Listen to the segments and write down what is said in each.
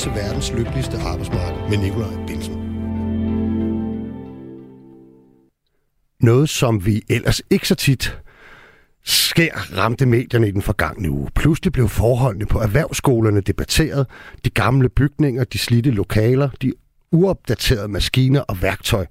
til verdens lykkeligste arbejdsmarked med Nikolaj Bilsen. Noget, som vi ellers ikke så tit sker, ramte medierne i den forgangne uge. Pludselig blev forholdene på erhvervsskolerne debatteret. De gamle bygninger, de slidte lokaler, de uopdaterede maskiner og værktøj.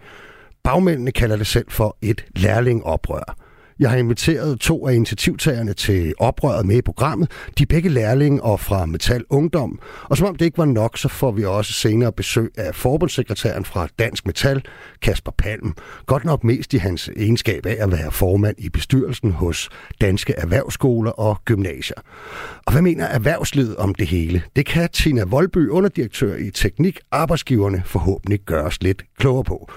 Bagmændene kalder det selv for et lærlingoprør. Jeg har inviteret to af initiativtagerne til oprøret med i programmet. De er begge lærlinge og fra Metal Ungdom. Og som om det ikke var nok, så får vi også senere besøg af forbundssekretæren fra Dansk Metal, Kasper Palm. Godt nok mest i hans egenskab af at være formand i bestyrelsen hos Danske Erhvervsskoler og Gymnasier. Og hvad mener erhvervslivet om det hele? Det kan Tina Voldby, underdirektør i Teknik Arbejdsgiverne, forhåbentlig gøre os lidt klogere på.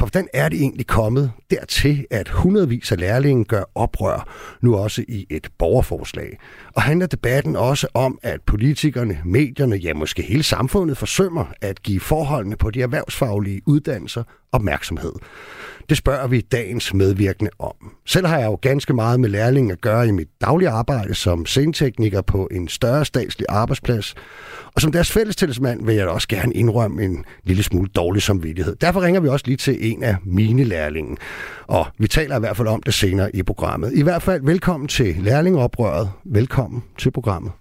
For hvordan er det egentlig kommet dertil, at hundredvis af lærlinge gør oprør, nu også i et borgerforslag? Og handler debatten også om, at politikerne, medierne, ja måske hele samfundet forsømmer at give forholdene på de erhvervsfaglige uddannelser opmærksomhed? Det spørger vi dagens medvirkende om. Selv har jeg jo ganske meget med lærlinge at gøre i mit daglige arbejde som scenetekniker på en større statslig arbejdsplads. Og som deres fællestilsmand vil jeg da også gerne indrømme en lille smule dårlig samvittighed. Derfor ringer vi også lige til en af mine lærlinge. Og vi taler i hvert fald om det senere i programmet. I hvert fald velkommen til Lærlingeoprøret. Velkommen til programmet.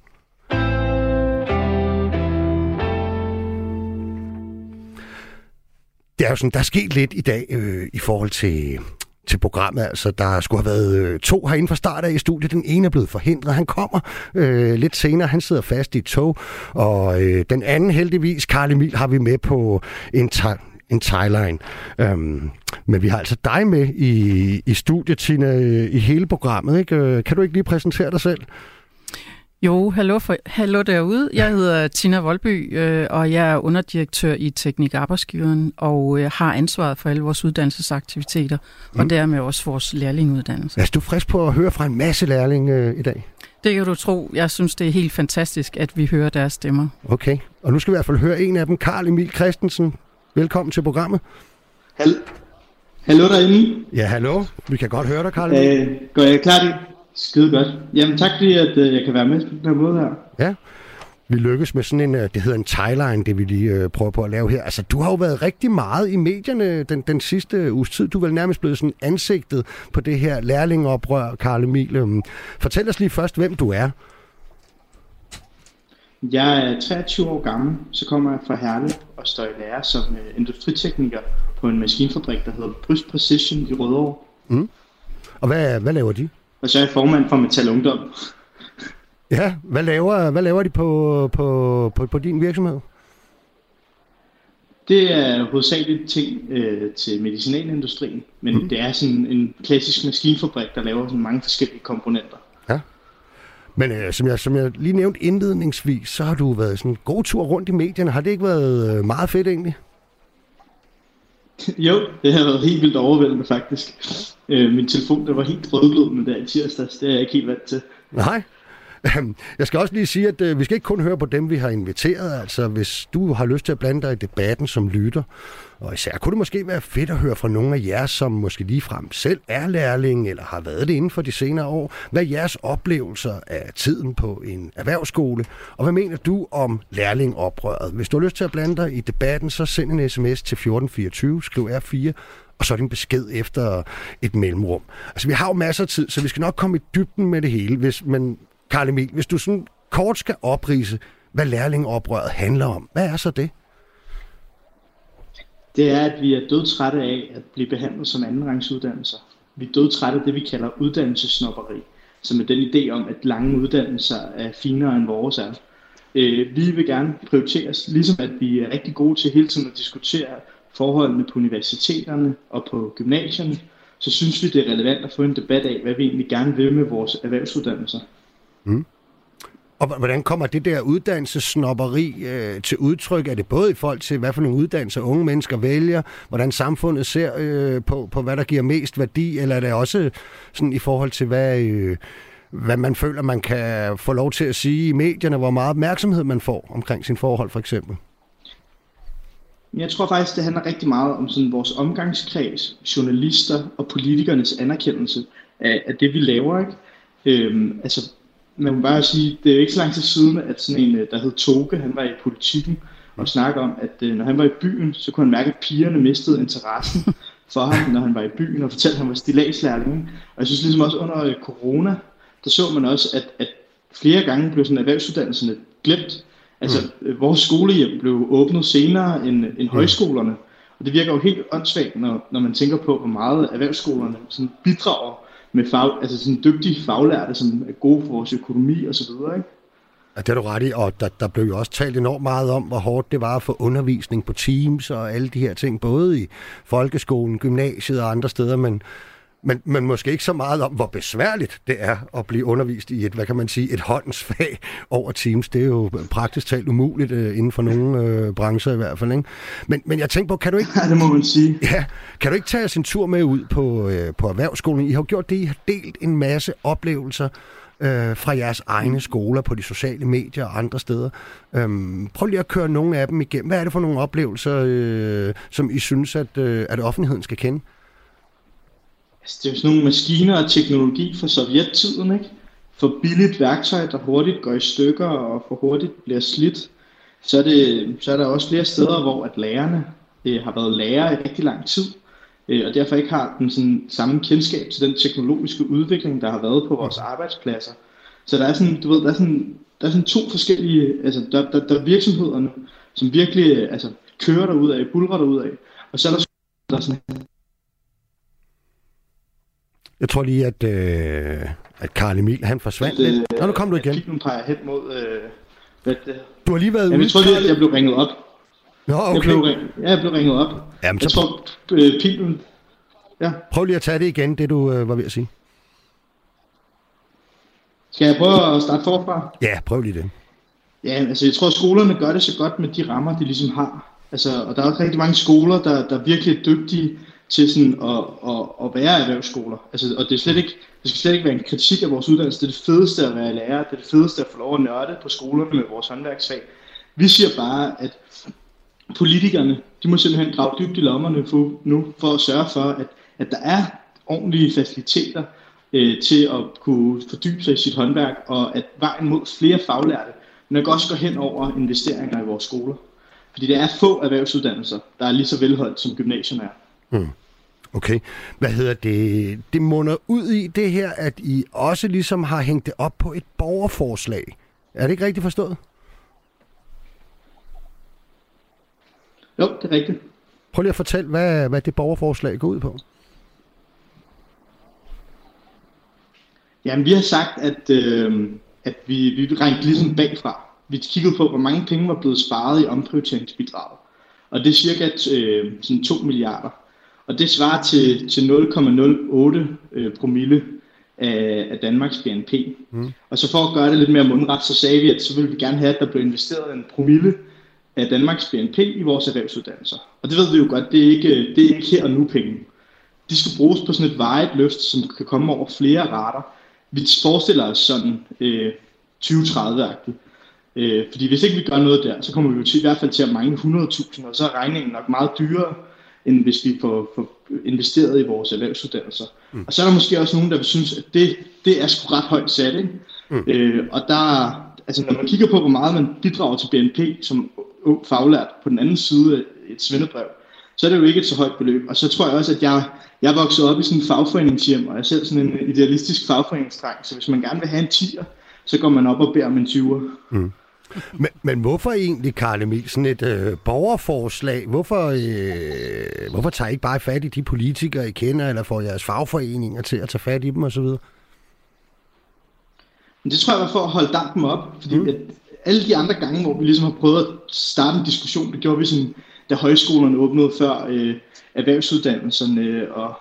Det er jo sådan, der er sket lidt i dag øh, i forhold til, til programmet. Altså, der skulle have været øh, to herinde fra start af i studiet. Den ene er blevet forhindret. Han kommer øh, lidt senere. Han sidder fast i et tog. Og øh, den anden heldigvis, Karl Emil, har vi med på en, en tagline. Øhm, men vi har altså dig med i, i studiet, Tina, i hele programmet. Ikke? Øh, kan du ikke lige præsentere dig selv? Jo, hallo, for, hallo derude. Jeg hedder Tina Voldby, øh, og jeg er underdirektør i Teknik Arbejdsgiveren, og øh, har ansvaret for alle vores uddannelsesaktiviteter, mm. og dermed også vores lærlinguddannelse. Er du frisk på at høre fra en masse lærlinge øh, i dag? Det kan du tro. Jeg synes, det er helt fantastisk, at vi hører deres stemmer. Okay, og nu skal vi i hvert fald høre en af dem, Karl Emil Christensen. Velkommen til programmet. Hallo. Hallo derinde. Ja, hallo. Vi kan godt høre dig, Karl Emil. Øh, går jeg klar Skide godt. Jamen tak fordi, at øh, jeg kan være med på den her måde her. Ja. Vi lykkes med sådan en, øh, det hedder en tagline, det vi lige øh, prøver på at lave her. Altså, du har jo været rigtig meget i medierne den, den sidste uges tid. Du er vel nærmest blevet sådan ansigtet på det her lærlingoprør, Karl Emil. Øhm, fortæl os lige først, hvem du er. Jeg er 23 år gammel, så kommer jeg fra Herlev og står i lære som øh, industritekniker på en maskinfabrik, der hedder Bryst Precision i Rødovre. Mm. Og hvad, hvad laver de? Og så er jeg formand for Metal Ungdom. Ja, hvad laver, hvad laver de på, på, på, på din virksomhed? Det er hovedsageligt ting øh, til medicinalindustrien, men mm. det er sådan en klassisk maskinfabrik, der laver sådan mange forskellige komponenter. Ja. Men øh, som, jeg, som jeg lige nævnte indledningsvis, så har du været sådan en god tur rundt i medierne. Har det ikke været øh, meget fedt egentlig? jo, det har været helt vildt overvældende faktisk. Øh, min telefon der var helt rødglødende der i tirsdags. Det er jeg ikke helt vant til. Nej. Øhm, jeg skal også lige sige, at øh, vi skal ikke kun høre på dem, vi har inviteret. Altså, hvis du har lyst til at blande dig i debatten som lytter, og især kunne det måske være fedt at høre fra nogle af jer, som måske lige frem selv er lærling eller har været det inden for de senere år. Hvad jeres oplevelser af tiden på en erhvervsskole? Og hvad mener du om lærlingoprøret? Hvis du har lyst til at blande dig i debatten, så send en sms til 1424, skriv R4, og så er det en besked efter et mellemrum. Altså, vi har jo masser af tid, så vi skal nok komme i dybden med det hele. Hvis, men, Karl Emil, hvis du sådan kort skal oprise, hvad lærlingoprøret handler om, hvad er så det? det er, at vi er dødtrætte af at blive behandlet som andenrangsuddannelser. Vi er dødtrætte af det, vi kalder uddannelsesnopperi, som er den idé om, at lange uddannelser er finere end vores er. Øh, vi vil gerne prioriteres, ligesom at vi er rigtig gode til hele tiden at diskutere forholdene på universiteterne og på gymnasierne, så synes vi, det er relevant at få en debat af, hvad vi egentlig gerne vil med vores erhvervsuddannelser. Mm. Og hvordan kommer det der uddannelsesnopperi øh, til udtryk? Er det både i forhold til, hvad for nogle uddannelser unge mennesker vælger, hvordan samfundet ser øh, på, på, hvad der giver mest værdi, eller er det også sådan i forhold til, hvad, øh, hvad man føler, man kan få lov til at sige i medierne, hvor meget opmærksomhed man får omkring sin forhold for eksempel? Jeg tror faktisk, det handler rigtig meget om sådan vores omgangskreds, journalister og politikernes anerkendelse af, af det, vi laver. Ikke? Øhm, altså man må bare sige, det er ikke så lang tid siden, at sådan en, der hed Toge, han var i politikken, og snakke om, at når han var i byen, så kunne han mærke, at pigerne mistede interessen for ham, når han var i byen, og fortalte, at han var stilagslærling. Og jeg synes ligesom også under corona, der så man også, at, at flere gange blev sådan erhvervsuddannelserne glemt. Altså, mm. vores skolehjem blev åbnet senere end, end mm. højskolerne. Og det virker jo helt åndssvagt, når, når man tænker på, hvor meget erhvervsskolerne sådan bidrager med fag, altså sådan dygtige faglærte, som er gode for vores økonomi og så videre, ikke? Ja, det er du ret i, og der, der blev jo også talt enormt meget om, hvor hårdt det var at få undervisning på Teams og alle de her ting, både i folkeskolen, gymnasiet og andre steder, men, men, men måske ikke så meget om, hvor besværligt det er at blive undervist i et, hvad kan man sige, et håndensfag over Teams. Det er jo praktisk talt umuligt uh, inden for nogle uh, brancher i hvert fald. Ikke? Men, men jeg tænker på, kan du ikke... Ja, det må man sige. Ja, kan du ikke tage sin tur med ud på, uh, på erhvervsskolen? I har gjort det, I har delt en masse oplevelser øh, fra jeres egne skoler på de sociale medier og andre steder. Øhm, prøv lige at køre nogle af dem igennem. Hvad er det for nogle oplevelser, øh, som I synes, at, øh, at offentligheden skal kende? Altså, det er sådan nogle maskiner og teknologi fra sovjettiden, ikke? For billigt værktøj, der hurtigt går i stykker og for hurtigt bliver slidt. Så er, det, så er der også flere steder, hvor at lærerne øh, har været lærer i rigtig lang tid, øh, og derfor ikke har den sådan, samme kendskab til den teknologiske udvikling, der har været på vores arbejdspladser. Så der er sådan, du ved, der er sådan, der er sådan to forskellige, altså der, der, der er virksomhederne, som virkelig øh, altså, kører derud af, bulrer derud af, og så er der, der er sådan jeg tror lige, at, øh, at Karl Emil, han forsvandt at, lidt. Nå, nu kom du igen. At peger hen mod... Øh, hvad det, du har lige været ude. Jeg tror lige, at jeg blev ringet op. Nå, okay. Jeg blev, ja, jeg blev ringet op. Jamen, jeg så... tror, øh, pilen... Ja. Prøv lige at tage det igen, det du øh, var ved at sige. Skal jeg prøve at starte forfra? Ja, prøv lige det. Ja, altså jeg tror, at skolerne gør det så godt med de rammer, de ligesom har. Altså, og der er også rigtig mange skoler, der, der er virkelig dygtige til sådan at, at, at være erhvervsskoler. Altså, og det, er slet ikke, det skal slet ikke være en kritik af vores uddannelse. Det er det fedeste at være lærer. Det er det fedeste at få lov at nørde på skolerne med vores håndværksfag. Vi siger bare, at politikerne, de må simpelthen grave dybt i lommerne for, nu, for at sørge for, at, at der er ordentlige faciliteter øh, til at kunne fordybe sig i sit håndværk, og at vejen mod flere faglærte, men også går hen over investeringer i vores skoler. Fordi det er få erhvervsuddannelser, der er lige så velholdt som gymnasierne er. Hmm. Okay. Hvad hedder det? Det munder ud i det her, at I også ligesom har hængt det op på et borgerforslag. Er det ikke rigtigt forstået? Jo, det er rigtigt. Prøv lige at fortælle, hvad, hvad det borgerforslag går ud på. Jamen, vi har sagt, at, øh, at vi, vi rængte ligesom bagfra. Vi kiggede på, hvor mange penge var blevet sparet i omprioriteringsbidraget. Og det er cirka øh, sådan 2 milliarder. Og det svarer til, til 0,08 øh, promille af, af Danmarks BNP. Mm. Og så for at gøre det lidt mere mundret, så sagde vi, at så ville vi gerne have, at der blev investeret en promille af Danmarks BNP i vores erhvervsuddannelser. Og det ved vi jo godt, det er ikke, det er ikke her og nu penge. De skal bruges på sådan et vejet løft, som kan komme over flere rater. Vi forestiller os sådan øh, 2030-agtigt. Øh, fordi hvis ikke vi gør noget der, så kommer vi jo til, i hvert fald til at mangle 100.000, og så er regningen nok meget dyrere, end hvis vi får, får investeret i vores erhvervsuddannelser. Mm. Og så er der måske også nogen, der vil synes, at det, det er sgu ret højt sat. Ikke? Mm. Øh, og der, altså når man kigger på, hvor meget man bidrager til BNP som ung faglært på den anden side af et svendebrev, så er det jo ikke et så højt beløb. Og så tror jeg også, at jeg, jeg vokset op i sådan en fagforeningshjem, og jeg er selv sådan en idealistisk fagforeningsdreng, så hvis man gerne vil have en 10'er, så går man op og beder om en 20'er. Mm. Men, men hvorfor egentlig, Karl Emil, sådan et øh, borgerforslag? Hvorfor, øh, hvorfor tager I ikke bare fat i de politikere, I kender, eller får jeres fagforeninger til at tage fat i dem osv.? Men det tror jeg var for at holde dampen op, fordi mm. at alle de andre gange, hvor vi ligesom har prøvet at starte en diskussion, det gjorde vi sådan, da højskolerne åbnede før øh, erhvervsuddannelserne, og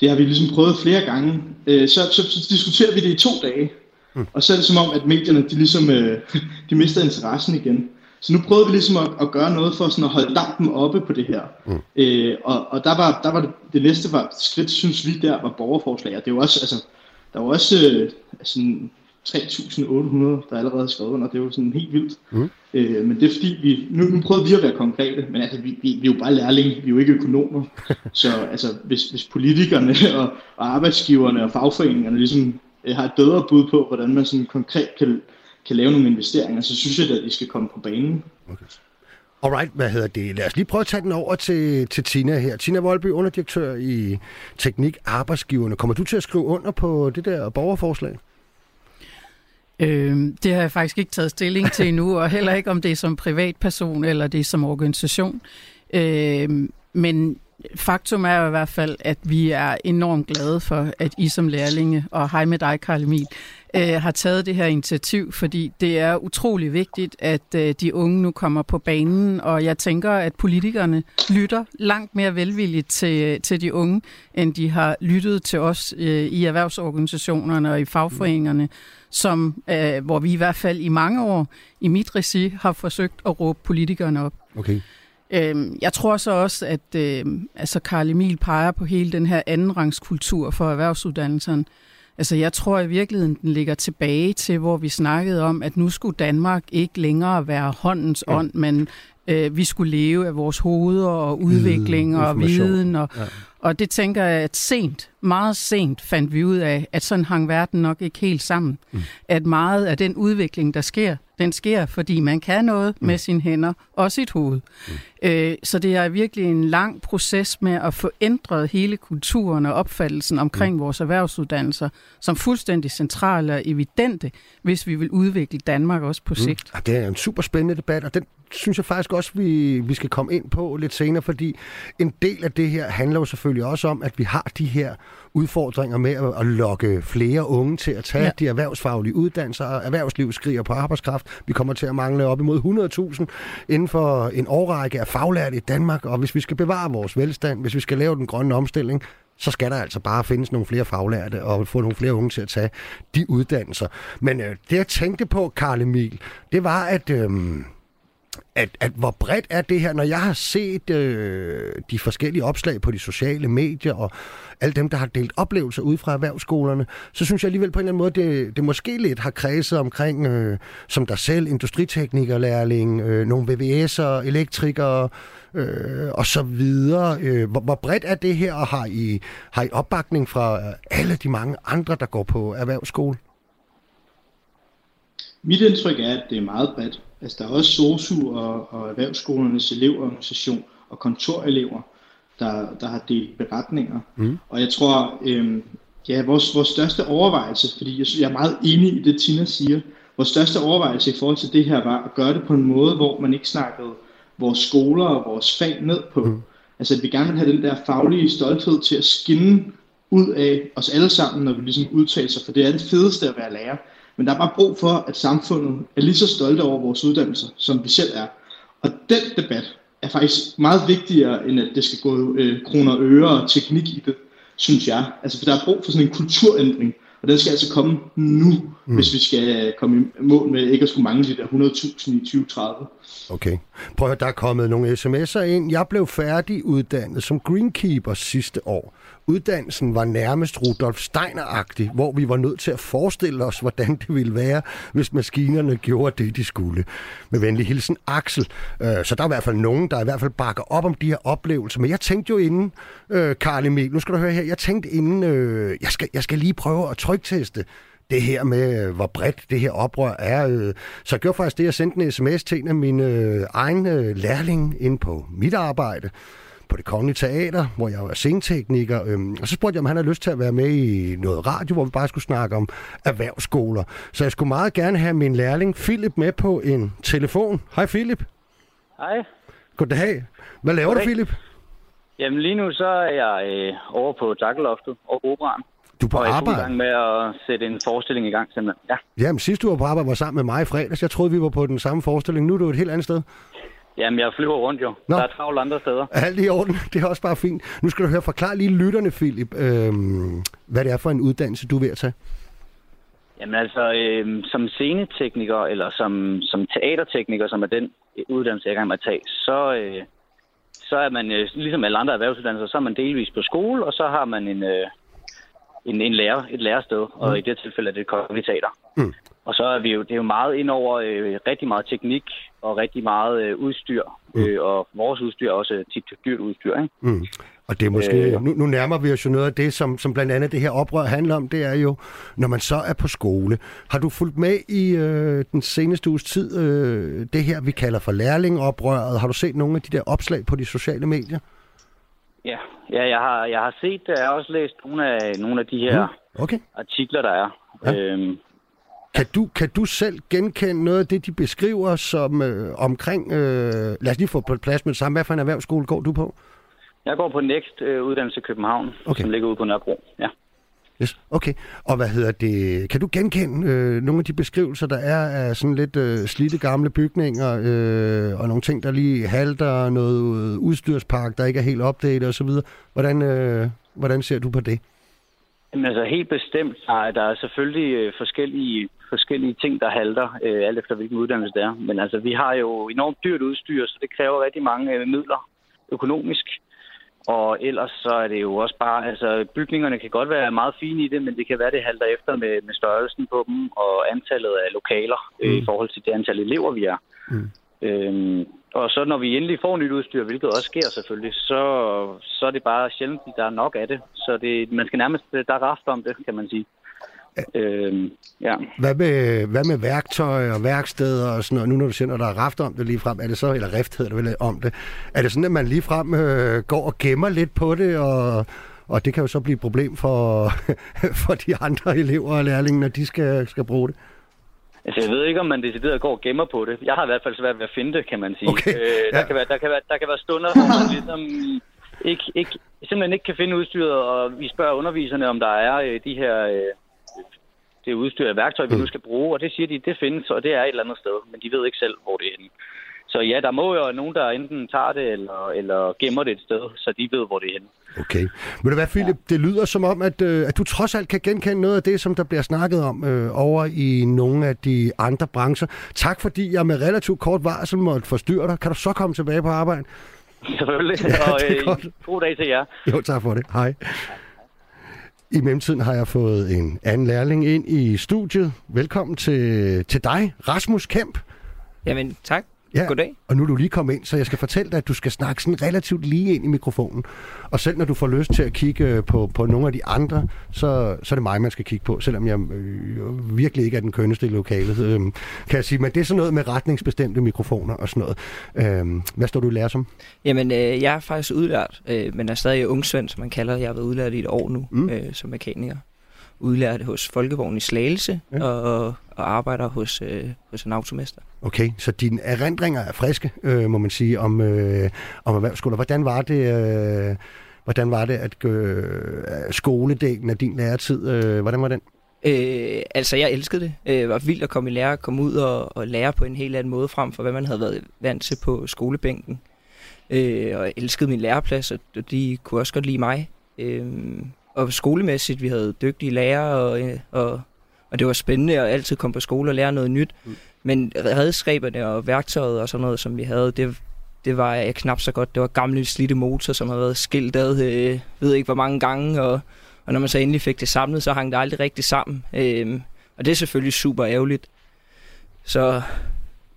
det har vi ligesom prøvet flere gange, øh, så, så, så diskuterer vi det i to dage. Mm. Og så er det som om, at medierne de ligesom, øh, de mister interessen igen. Så nu prøvede vi ligesom at, at gøre noget for sådan at holde dampen oppe på det her. Mm. Øh, og og der, var, der var det, det næste var, skridt, synes vi, der var borgerforslag. Og det var også, altså, der var også øh, sådan 3.800, der allerede er skrevet under. Det er jo sådan helt vildt. Mm. Øh, men det er fordi, vi, nu, nu prøvede vi at være konkrete, men altså, vi, vi, vi er jo bare lærlinge, vi er jo ikke økonomer. Så altså, hvis, hvis politikerne og, og arbejdsgiverne og fagforeningerne ligesom øh, har et bedre bud på, hvordan man sådan konkret kan, kan lave nogle investeringer, så synes jeg, at de skal komme på banen. Okay. Alright, hvad hedder det? Lad os lige prøve at tage den over til, til Tina her. Tina Voldby, underdirektør i Teknik Arbejdsgiverne. Kommer du til at skrive under på det der borgerforslag? Øh, det har jeg faktisk ikke taget stilling til endnu, og heller ikke om det er som privatperson eller det er som organisation. Øh, men faktum er jo i hvert fald, at vi er enormt glade for, at I som lærlinge, og hej med dig, Karl Emil, øh, har taget det her initiativ, fordi det er utrolig vigtigt, at øh, de unge nu kommer på banen, og jeg tænker, at politikerne lytter langt mere velvilligt til, øh, til de unge, end de har lyttet til os øh, i erhvervsorganisationerne og i fagforeningerne, som, øh, hvor vi i hvert fald i mange år i mit regi har forsøgt at råbe politikerne op. Okay. Øhm, jeg tror så også, at øh, altså Karl Emil peger på hele den her andenrangskultur for erhvervsuddannelserne. Altså jeg tror i virkeligheden, den ligger tilbage til, hvor vi snakkede om, at nu skulle Danmark ikke længere være håndens ånd, men øh, vi skulle leve af vores hoveder og udvikling mm, og viden. Og, ja. og det tænker jeg, at sent, meget sent fandt vi ud af, at sådan hang verden nok ikke helt sammen. Mm. At meget af den udvikling, der sker, den sker, fordi man kan noget mm. med sine hænder og sit hoved. Mm. Øh, så det er virkelig en lang proces med at få ændret hele kulturen og opfattelsen omkring mm. vores erhvervsuddannelser, som fuldstændig centrale og evidente, hvis vi vil udvikle Danmark også på mm. sigt. Mm. Det er en super spændende debat, og den synes jeg faktisk også, vi, vi skal komme ind på lidt senere, fordi en del af det her handler jo selvfølgelig også om, at vi har de her udfordringer med at, at lokke flere unge til at tage ja. de erhvervsfaglige uddannelser. Erhvervsliv skriger på arbejdskraft. Vi kommer til at mangle op imod 100.000 inden for en årrække af faglærte i Danmark, og hvis vi skal bevare vores velstand, hvis vi skal lave den grønne omstilling, så skal der altså bare findes nogle flere faglærte og få nogle flere unge til at tage de uddannelser. Men øh, det jeg tænkte på, Karl Emil, det var, at... Øh, at, at hvor bredt er det her, når jeg har set øh, de forskellige opslag på de sociale medier og alle dem, der har delt oplevelser ud fra erhvervsskolerne, så synes jeg alligevel på en eller anden måde, det, det måske lidt har kredset omkring, øh, som der selv, industriteknikerlærling, øh, nogle VVS'er, elektrikere øh, og så videre. Øh, hvor, hvor bredt er det her, og har I, har I opbakning fra øh, alle de mange andre, der går på erhvervsskole? Mit indtryk er, at det er meget bredt. Altså, der er også SOSU og, og erhvervsskolernes elevorganisation og kontorelever, der, der har delt beretninger. Mm. Og jeg tror, øh, ja, vores, vores største overvejelse, fordi jeg, jeg er meget enig i det, Tina siger, vores største overvejelse i forhold til det her var at gøre det på en måde, hvor man ikke snakkede vores skoler og vores fag ned på. Mm. Altså at vi gerne vil have den der faglige stolthed til at skinne ud af os alle sammen, når vi ligesom udtaler sig, for det er det fedeste at være lærer. Men der er bare brug for, at samfundet er lige så stolte over vores uddannelser, som vi selv er. Og den debat er faktisk meget vigtigere, end at det skal gå øh, kroner og øre og teknik i det, synes jeg. Altså, for der er brug for sådan en kulturændring, og den skal altså komme nu, mm. hvis vi skal komme i mål med ikke at skulle mangle de der 100.000 i 2030. Okay. Prøv at der er kommet nogle sms'er ind. Jeg blev færdig uddannet som greenkeeper sidste år. Uddannelsen var nærmest Rudolf Steiner-agtig, hvor vi var nødt til at forestille os, hvordan det ville være, hvis maskinerne gjorde det, de skulle. Med venlig hilsen, Axel. Øh, så der er i hvert fald nogen, der i hvert fald bakker op om de her oplevelser. Men jeg tænkte jo inden, øh, Karl Emil, nu skal du høre her, jeg tænkte inden, øh, jeg, skal, jeg skal lige prøve at trykteste det her med, øh, hvor bredt det her oprør er. Øh. Så jeg gjorde faktisk det, jeg sendte en sms til en af mine øh, egne lærlinge ind på mit arbejde på det kongelige teater, hvor jeg var scenetekniker. Øhm, og så spurgte jeg, om han havde lyst til at være med i noget radio, hvor vi bare skulle snakke om erhvervsskoler. Så jeg skulle meget gerne have min lærling Philip med på en telefon. Hej Philip. Hej. Goddag. Hvad laver Goddag. du, Philip? Jamen lige nu så er jeg øh, over på Dakkeloftet og Operan. Du er på og arbejde? Og jeg er i gang med at sætte en forestilling i gang simpelthen. Ja. Jamen sidst du var på arbejde var sammen med mig i fredags. Jeg troede, vi var på den samme forestilling. Nu er du et helt andet sted. Jamen, jeg flyver rundt jo. Nå. Der er travlt andre steder. Alt i orden. Det er også bare fint. Nu skal du høre, forklar lige lytterne, Philip, øh, hvad det er for en uddannelse, du er ved at tage. Jamen altså, øh, som scenetekniker, eller som, som teatertekniker, som er den uddannelse, jeg er i gang med at tage, så, øh, så er man, øh, ligesom alle andre erhvervsuddannelser, så er man delvis på skole, og så har man en, øh, en, en lærer, et lærersted, mm. og i det tilfælde er det et teater. Mm. Og så er vi jo, det er jo meget ind over øh, rigtig meget teknik og rigtig meget øh, udstyr. Mm. Øh, og vores udstyr er også tit dyrt udstyr. Ikke? Mm. Og det er måske, øh, nu, nu nærmer vi os jo noget af det, som, som blandt andet det her oprør handler om, det er jo, når man så er på skole. Har du fulgt med i øh, den seneste uges tid, øh, det her, vi kalder for lærlingoprøret? Har du set nogle af de der opslag på de sociale medier? Ja, ja jeg, har, jeg har set det. Jeg har også læst nogle af, nogle af de her mm, okay. artikler, der er. Ja. Øhm, kan du, kan du selv genkende noget af det, de beskriver som øh, omkring... Øh, lad os lige få på plads med det samme. Hvad for en erhvervsskole går du på? Jeg går på Next øh, uddannelse i København, okay. som ligger ude på Nørrebro. Ja. Yes, okay. Og hvad hedder det? Kan du genkende øh, nogle af de beskrivelser, der er af sådan lidt øh, slidte gamle bygninger, øh, og nogle ting, der lige halter, noget udstyrspark, der ikke er helt opdateret osv.? Hvordan, øh, hvordan ser du på det? Jamen altså helt bestemt. Nej, der er selvfølgelig øh, forskellige, forskellige ting, der halter, øh, alt efter hvilken uddannelse det er. Men altså, vi har jo enormt dyrt udstyr, så det kræver rigtig mange øh, midler økonomisk. Og ellers så er det jo også bare, altså bygningerne kan godt være meget fine i det, men det kan være, det halter efter med, med størrelsen på dem og antallet af lokaler mm. øh, i forhold til det antal elever, vi er. Mm. Øhm, og så når vi endelig får nyt udstyr, hvilket også sker selvfølgelig, så, så er det bare sjældent, at der er nok af det. Så det, man skal nærmest, der er raft om det, kan man sige. Øhm, ja. hvad, med, hvad med værktøj og værksteder og sådan noget? Nu når du siger, at der er raft om det lige frem, er det så, eller rift hedder det vel om det, er det sådan, at man lige frem øh, går og gemmer lidt på det, og, og det kan jo så blive et problem for, for de andre elever og lærlinge, når de skal, skal bruge det? Altså, jeg ved ikke, om man decideret går og gemmer på det. Jeg har i hvert fald svært ved at finde det, kan man sige. Okay. Øh, der, ja. kan være, der, kan være, der kan være stunder, hvor man ligesom ikke, ikke, simpelthen ikke kan finde udstyret, og vi spørger underviserne, om der er øh, de her øh, det udstyr og værktøj, vi mm. nu skal bruge, og det siger de, det findes, og det er et eller andet sted, men de ved ikke selv, hvor det er henne. Så ja, der må jo nogen, der enten tager det eller, eller gemmer det et sted, så de ved, hvor det er henne. Okay. Men det være, Philip, ja. det lyder som om, at, øh, at du trods alt kan genkende noget af det, som der bliver snakket om øh, over i nogle af de andre brancher. Tak fordi jeg med relativt kort varsel måtte forstyrre dig. Kan du så komme tilbage på arbejde? Selvfølgelig, ja, og øh, god dag til jer. Jo, tak for det. Hej. I mellemtiden har jeg fået en anden lærling ind i studiet. Velkommen til, til dig, Rasmus Kemp. Jamen, tak. Ja, Goddag. og nu er du lige kommet ind, så jeg skal fortælle dig, at du skal snakke sådan relativt lige ind i mikrofonen. Og selv når du får lyst til at kigge øh, på, på nogle af de andre, så, så er det mig, man skal kigge på, selvom jeg øh, virkelig ikke er den kønneste i lokalet, øh, kan jeg sige. Men det er sådan noget med retningsbestemte mikrofoner og sådan noget. Øh, hvad står du lærer som? Jamen, øh, jeg er faktisk udlært, øh, men er stadig ungsvend, som man kalder Jeg har været udlært i et år nu, mm. øh, som mekaniker udlært hos Folkevogn i Slagelse ja. og, og arbejder hos, øh, hos en automester. Okay, så dine erindringer er friske, øh, må man sige, om, øh, om erhvervsskoler. Hvordan var det, øh, hvordan var det at øh, skoledelen af din læretid, øh, hvordan var den? Øh, altså, jeg elskede det. Øh, det var vildt at komme i lære, komme ud og, og lære på en helt anden måde frem for, hvad man havde været vant til på skolebænken. Øh, og jeg elskede min læreplads, og de kunne også godt lide mig. Øh, og skolemæssigt, vi havde dygtige lærere, og, og, og det var spændende at altid komme på skole og lære noget nyt. Mm. Men redskaberne og værktøjet og sådan noget, som vi havde, det, det var jeg knap så godt. Det var gamle slidte motor, som har været skilt ad, øh, ved ikke hvor mange gange, og, og når man så endelig fik det samlet, så hang det aldrig rigtig sammen. Øh, og det er selvfølgelig super ærgerligt. Så...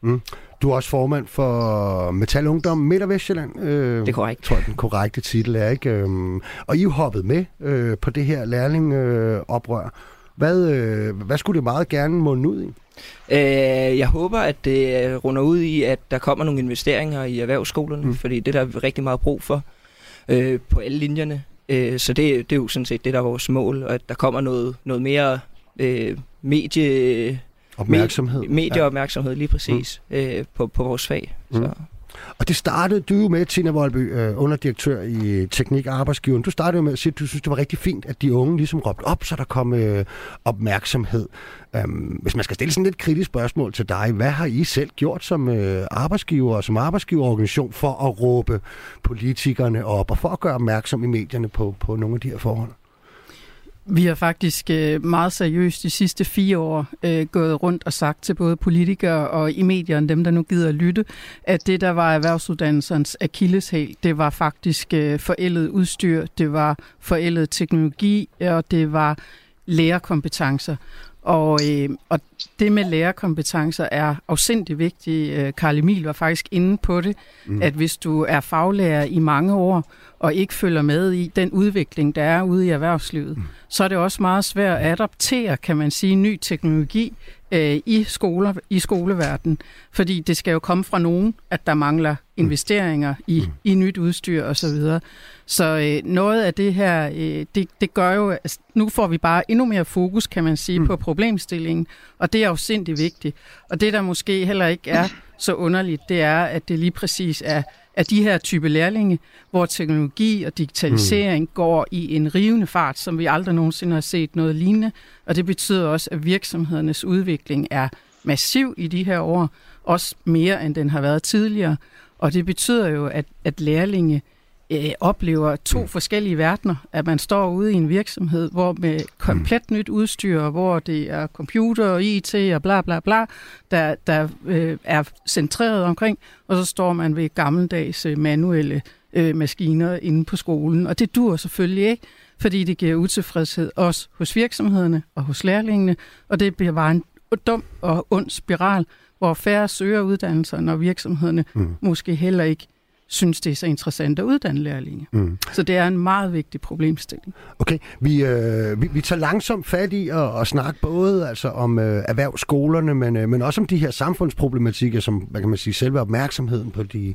Mm. Du er også formand for Metal Ungdom Midt- og Vestjylland. Øh, det er korrekt. tror jeg, den korrekte titel er, ikke? Øhm, og I er hoppet med øh, på det her lærlingoprør. Øh, hvad, øh, hvad skulle det meget gerne måne ud i? Øh, jeg håber, at det runder ud i, at der kommer nogle investeringer i erhvervsskolerne, mm. fordi det der er rigtig meget brug for øh, på alle linjerne. Øh, så det, det er jo sådan set det, der er vores mål, og at der kommer noget, noget mere øh, medie Opmærksomhed. Medieopmærksomhed, lige præcis, mm. øh, på, på vores fag. Mm. Så. Og det startede du jo med, Tina Voldby, øh, underdirektør i Teknik Arbejdsgiveren. Du startede jo med at sige, at du synes, det var rigtig fint, at de unge ligesom råbte op, så der kom øh, opmærksomhed. Um, hvis man skal stille sådan et kritisk spørgsmål til dig, hvad har I selv gjort som øh, arbejdsgiver og som arbejdsgiverorganisation for at råbe politikerne op og for at gøre opmærksom i medierne på, på nogle af de her forhold? Vi har faktisk øh, meget seriøst de sidste fire år øh, gået rundt og sagt til både politikere og i medierne, dem der nu gider at lytte, at det der var erhvervsuddannelsernes akilleshæl, det var faktisk øh, forældet udstyr, det var forældet teknologi, og det var lærerkompetencer. Og, øh, og det med lærerkompetencer er afsindig vigtigt. Karl Emil var faktisk inde på det, mm. at hvis du er faglærer i mange år, og ikke følger med i den udvikling, der er ude i erhvervslivet, mm. så er det også meget svært at adaptere, kan man sige, ny teknologi øh, i, skoler, i skoleverdenen. Fordi det skal jo komme fra nogen, at der mangler investeringer i, mm. i nyt udstyr osv. Så, videre. så øh, noget af det her, øh, det, det gør jo, altså, nu får vi bare endnu mere fokus, kan man sige, mm. på problemstillingen, og det er jo sindssygt vigtigt. Og det, der måske heller ikke er så underligt, det er, at det lige præcis er af de her type lærlinge, hvor teknologi og digitalisering mm. går i en rivende fart, som vi aldrig nogensinde har set noget lignende. Og det betyder også, at virksomhedernes udvikling er massiv i de her år, også mere end den har været tidligere. Og det betyder jo, at, at lærlinge øh, oplever to mm. forskellige verdener. At man står ude i en virksomhed, hvor med komplet mm. nyt udstyr, hvor det er computer og IT og bla bla bla, der, der øh, er centreret omkring, og så står man ved gammeldags øh, manuelle øh, maskiner inde på skolen. Og det dur selvfølgelig ikke, fordi det giver utilfredshed også hos virksomhederne og hos lærlingene, og det bliver bare en dum og ond spiral, hvor færre søger uddannelser, når virksomhederne mm. måske heller ikke synes, det er så interessant at uddanne lærlinge. Mm. Så det er en meget vigtig problemstilling. Okay, vi, øh, vi, vi tager langsomt fat i at, at snakke både altså om øh, erhvervsskolerne, men, øh, men også om de her samfundsproblematikker, som hvad kan man sige, selve opmærksomheden på, de,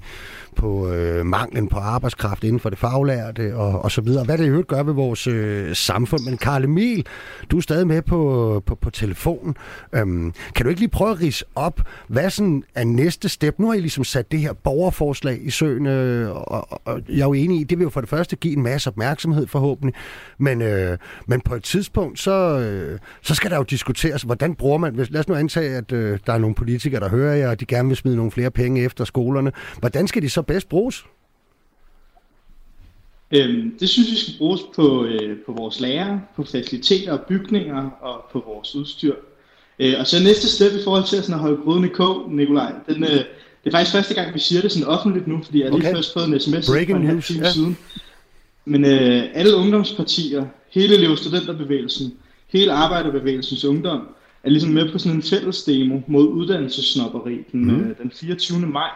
på øh, manglen på arbejdskraft inden for det faglærte og, og så videre. Hvad det i øvrigt gør ved vores øh, samfund. Men Karl Emil, du er stadig med på, på, på telefonen. Øhm, kan du ikke lige prøve at rise op, hvad sådan er næste step? Nu har I ligesom sat det her borgerforslag i søen, øh, og, og jeg er jo enig i, det vil jo for det første give en masse opmærksomhed forhåbentlig, men, øh, men på et tidspunkt, så, øh, så skal der jo diskuteres, hvordan bruger man, hvis, lad os nu antage, at øh, der er nogle politikere, der hører jer, og de gerne vil smide nogle flere penge efter skolerne. Hvordan skal de så bedst bruges? Øhm, det synes vi skal bruges på, øh, på vores lærere, på faciliteter og bygninger og på vores udstyr. Øh, og så næste step i forhold til at, sådan at holde gryden i kog, Nikolaj, den, øh, det er faktisk første gang, vi siger det sådan offentligt nu, fordi jeg okay. lige først fået en sms Breaking for en news, time ja. siden. Men øh, alle ungdomspartier, hele elev- studenterbevægelsen, hele arbejderbevægelsens ungdom, er ligesom med på sådan en fælles demo mod uddannelsesnopperi den, mm. øh, den 24. maj,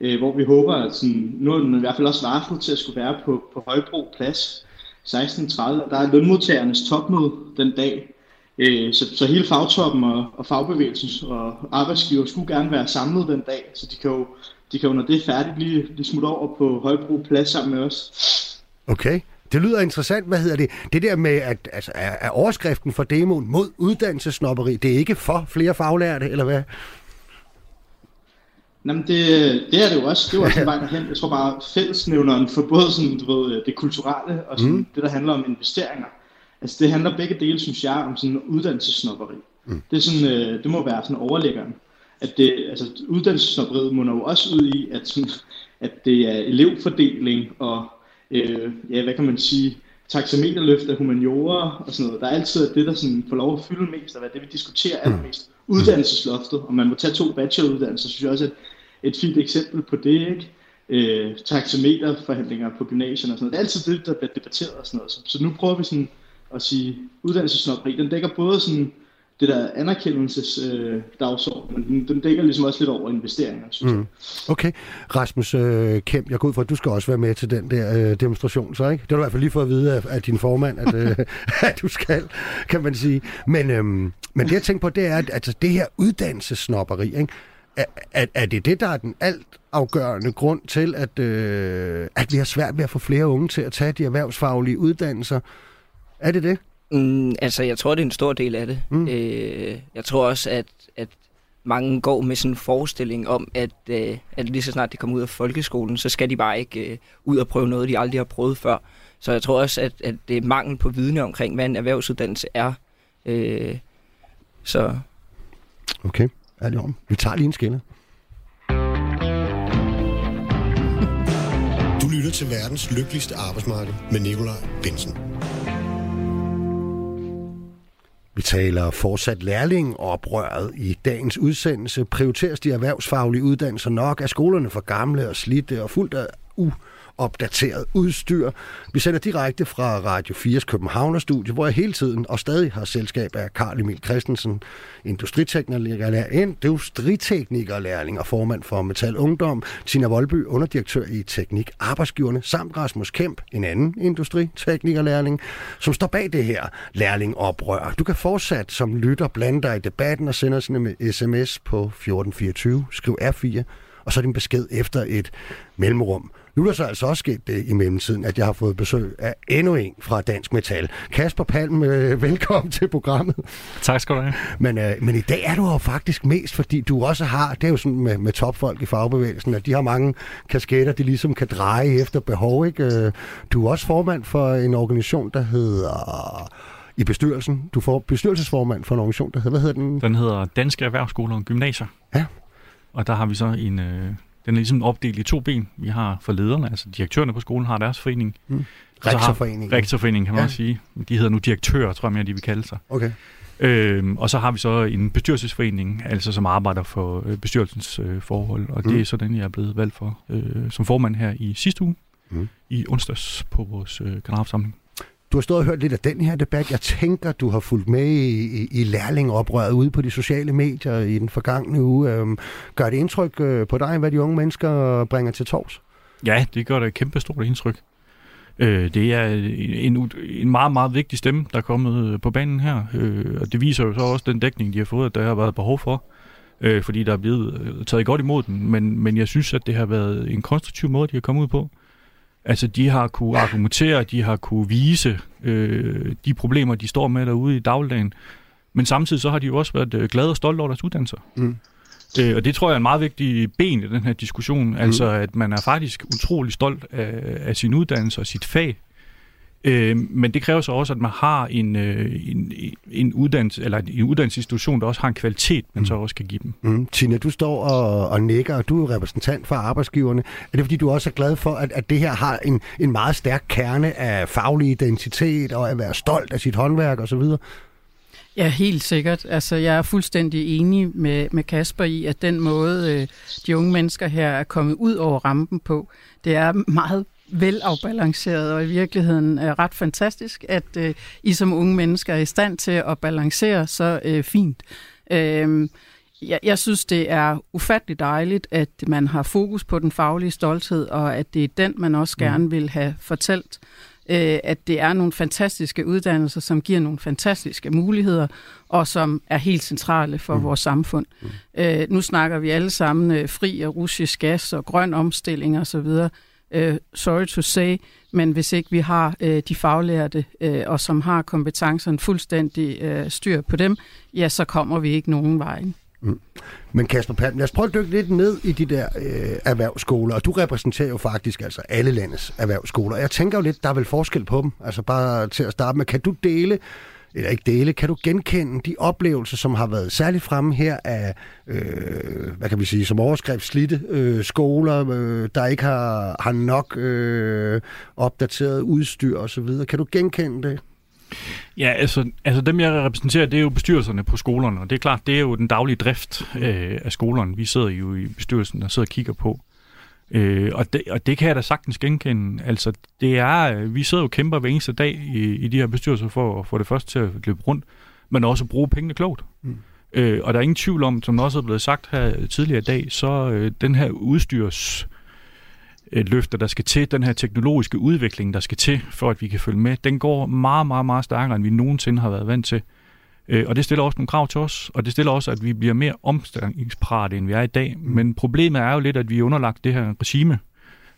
øh, hvor vi håber, at sådan, nu er den i hvert fald også varslet til at skulle være på, på Højbro Plads 16.30. Der er lønmodtagernes topmøde den dag, Øh, så, så hele fagtoppen og, og fagbevægelsen og arbejdsgiver skulle gerne være samlet den dag, så de kan jo, de kan jo når det er færdigt, lige, lige smutte over på Højbro Plads sammen med os. Okay. Det lyder interessant. Hvad hedder det? Det der med, at altså, er, er overskriften for demoen mod uddannelsesnopperi, det er ikke for flere faglærte, eller hvad? Jamen det, det er det jo også. Det er jo også en vej derhen. Jeg tror bare, fællesnævneren for både sådan, du ved, det kulturelle og sådan, mm. det, der handler om investeringer, Altså det handler begge dele, synes jeg, om sådan uddannelsesnopperi. Mm. Det, er sådan, øh, det må være sådan overlæggeren. At det, altså uddannelsesnopperiet må jo også ud i, at, sådan, at det er elevfordeling og, øh, ja, hvad kan man sige, taxameterløft af humaniora og sådan noget. Der er altid det, der sådan får lov at fylde mest, og hvad det vi diskuterer mm. allermest. Uddannelsesloftet, og man må tage to bacheloruddannelser, synes jeg også er et, et fint eksempel på det, ikke? Øh, taxameterforhandlinger på gymnasierne og sådan noget. Det er altid det, der bliver debatteret og sådan noget. Så, så nu prøver vi sådan at sige, uddannelsesnopperi, den dækker både sådan det der anerkendelses øh, men den, den dækker ligesom også lidt over investeringer, synes mm. jeg. Okay. Rasmus øh, Kemp, jeg går ud fra, at du skal også være med til den der øh, demonstration, så ikke? Det har du i hvert fald lige fået at vide af, af din formand, at, øh, at du skal, kan man sige. Men, øh, men det jeg tænker på, det er, at altså, det her uddannelsesnopperi, ikke? Er, er, er det det, der er den alt afgørende grund til, at, øh, at vi har svært ved at få flere unge til at tage de erhvervsfaglige uddannelser? Er det det? Mm, altså, jeg tror, det er en stor del af det. Mm. Øh, jeg tror også, at, at mange går med sådan en forestilling om, at, øh, at lige så snart de kommer ud af folkeskolen, så skal de bare ikke øh, ud og prøve noget, de aldrig har prøvet før. Så jeg tror også, at, at det er mangel på viden omkring, hvad en erhvervsuddannelse er. Øh, så... Okay, er det om. Vi tager lige en skinner. Du lytter til verdens lykkeligste arbejdsmarked med Nikolaj Bensen. Vi taler fortsat lærlingoprøret i dagens udsendelse. Prioriteres de erhvervsfaglige uddannelser nok? Er skolerne for gamle og slidte og fuldt af opdateret udstyr. Vi sender direkte fra Radio 4's Københavnerstudie, hvor jeg hele tiden og stadig har selskab af Karl Emil Christensen, industriteknikerlærling og formand for Metal Ungdom, Tina Volby, underdirektør i Teknik Arbejdsgiverne, samt Rasmus Kemp, en anden industriteknikerlærling, som står bag det her lærlingoprør. Du kan fortsat som lytter blande dig i debatten og sende os en sms på 1424, skriv R4, og så din besked efter et mellemrum. Nu er der så altså også sket det i mellemtiden, at jeg har fået besøg af endnu en fra Dansk Metal. Kasper Palm, øh, velkommen til programmet. Tak skal du have. Men, øh, men i dag er du jo faktisk mest, fordi du også har, det er jo sådan med, med topfolk i fagbevægelsen, at de har mange kasketter, de ligesom kan dreje efter behov. Ikke? Øh, du er også formand for en organisation, der hedder i bestyrelsen. Du får bestyrelsesformand for en organisation, der hedder, hvad hedder den? Den hedder Danske Erhvervsskoler og Gymnasier. Ja. Og der har vi så en, øh, den er ligesom opdelt i to ben. Vi har for lederne, altså direktørerne på skolen har deres forening. Mm. Rektorforeningen. Rektorforeningen kan man Ja. også sige. De hedder nu direktører, tror jeg mere, de vil kalde sig. Okay. Øhm, og så har vi så en bestyrelsesforening, altså som arbejder for øh, bestyrelsens øh, forhold, og Mm. det er så den, jeg er blevet valgt for øh, som formand her i sidste uge, Mm. i onsdags på vores øh, generalforsamling. Du har stået og hørt lidt af den her debat. Jeg tænker, du har fulgt med i, i, i lærlingoprøret ude på de sociale medier i den forgangne uge. Øhm, gør det indtryk øh, på dig, hvad de unge mennesker bringer til tors? Ja, det gør da et kæmpe stort indtryk. Øh, det er en, en, meget, meget vigtig stemme, der er kommet øh, på banen her. Øh, og det viser jo så også den dækning, de har fået, at der har været behov for. Øh, fordi der er blevet øh, taget godt imod den. Men, men jeg synes, at det har været en konstruktiv måde, de har kommet ud på. Altså, de har kunne argumentere, de har kunne vise øh, de problemer, de står med derude i dagligdagen. Men samtidig så har de jo også været øh, glade og stolte over deres uddannelser. Mm. Øh, og det tror jeg er en meget vigtig ben i den her diskussion. Mm. Altså, at man er faktisk utrolig stolt af, af sin uddannelse og sit fag. Øh, men det kræver så også, at man har en, øh, en, en, uddannelse, eller en uddannelsesinstitution, der også har en kvalitet, man Mm. så også kan give dem. Mm. Tina, du står og, og nikker, og du er repræsentant for arbejdsgiverne. Er det fordi, du også er glad for, at, at det her har en, en meget stærk kerne af faglig identitet og at være stolt af sit håndværk osv.? Ja, helt sikkert. Altså, jeg er fuldstændig enig med, med Kasper i, at den måde, øh, de unge mennesker her er kommet ud over rampen på, det er meget velafbalanceret og i virkeligheden er ret fantastisk, at øh, I som unge mennesker er i stand til at balancere så øh, fint. Øh, jeg, jeg synes, det er ufattelig dejligt, at man har fokus på den faglige stolthed, og at det er den, man også gerne vil have fortalt øh, at det er nogle fantastiske uddannelser, som giver nogle fantastiske muligheder, og som er helt centrale for mm. vores samfund. Mm. Øh, nu snakker vi alle sammen øh, fri og russisk gas og grøn omstilling osv., øh, sorry to say, men hvis ikke vi har øh, de faglærte, øh, og som har kompetencerne fuldstændig øh, styr på dem, ja, så kommer vi ikke nogen vej. Mm. Men Kasper Palm, lad os prøve at dykke lidt ned i de der øh, erhvervsskoler, og du repræsenterer jo faktisk altså alle landets erhvervsskoler. Jeg tænker jo lidt, der er vel forskel på dem. Altså bare til at starte med, kan du dele, eller ikke dele, kan du genkende de oplevelser, som har været særligt fremme her af, øh, hvad kan vi sige, som overskrift slidte øh, skoler, øh, der ikke har, har nok øh, opdateret udstyr osv. Kan du genkende det? Ja, altså, altså dem, jeg repræsenterer, det er jo bestyrelserne på skolerne, og det er klart, det er jo den daglige drift øh, af skolerne. Vi sidder jo i bestyrelsen og sidder og kigger på. Øh, og, det, og det kan jeg da sagtens genkende. Altså, det er, øh, vi sidder jo og kæmper hver eneste dag i, i de her bestyrelser for at få det først til at løbe rundt, men også at bruge pengene klogt. Mm. Øh, og der er ingen tvivl om, som også er blevet sagt her tidligere i dag, så øh, den her udstyrs øh, løfter, der skal til, den her teknologiske udvikling, der skal til, for at vi kan følge med, den går meget, meget, meget stærkere, end vi nogensinde har været vant til. Øh, og det stiller også nogle krav til os, og det stiller også, at vi bliver mere omstillingsparate, end vi er i dag. Mm. Men problemet er jo lidt, at vi er underlagt det her regime,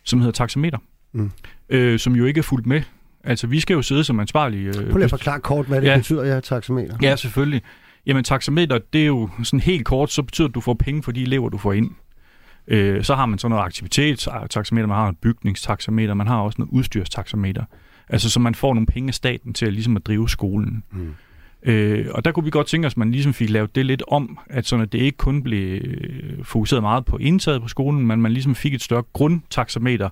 som hedder taxameter, Mm. øh, som jo ikke er fuldt med. Altså, vi skal jo sidde som ansvarlige... Øh, Prøv lige at forklare kort, hvad det Ja. betyder, ja, taxameter. Ja, selvfølgelig. Jamen, taxameter, det er jo sådan helt kort, så betyder at du får penge for de elever, du får ind. Øh, så har man sådan noget aktivitetstaxameter, man har noget bygningstaxameter, man har også noget udstyrstaxameter. Altså, så man får nogle penge af staten til at, ligesom at drive skolen. Mm. Øh, og der kunne vi godt tænke os, at man ligesom fik lavet det lidt om, at, sådan, at det ikke kun blev øh, fokuseret meget på indtaget på skolen, men man ligesom fik et større grundtaxameter,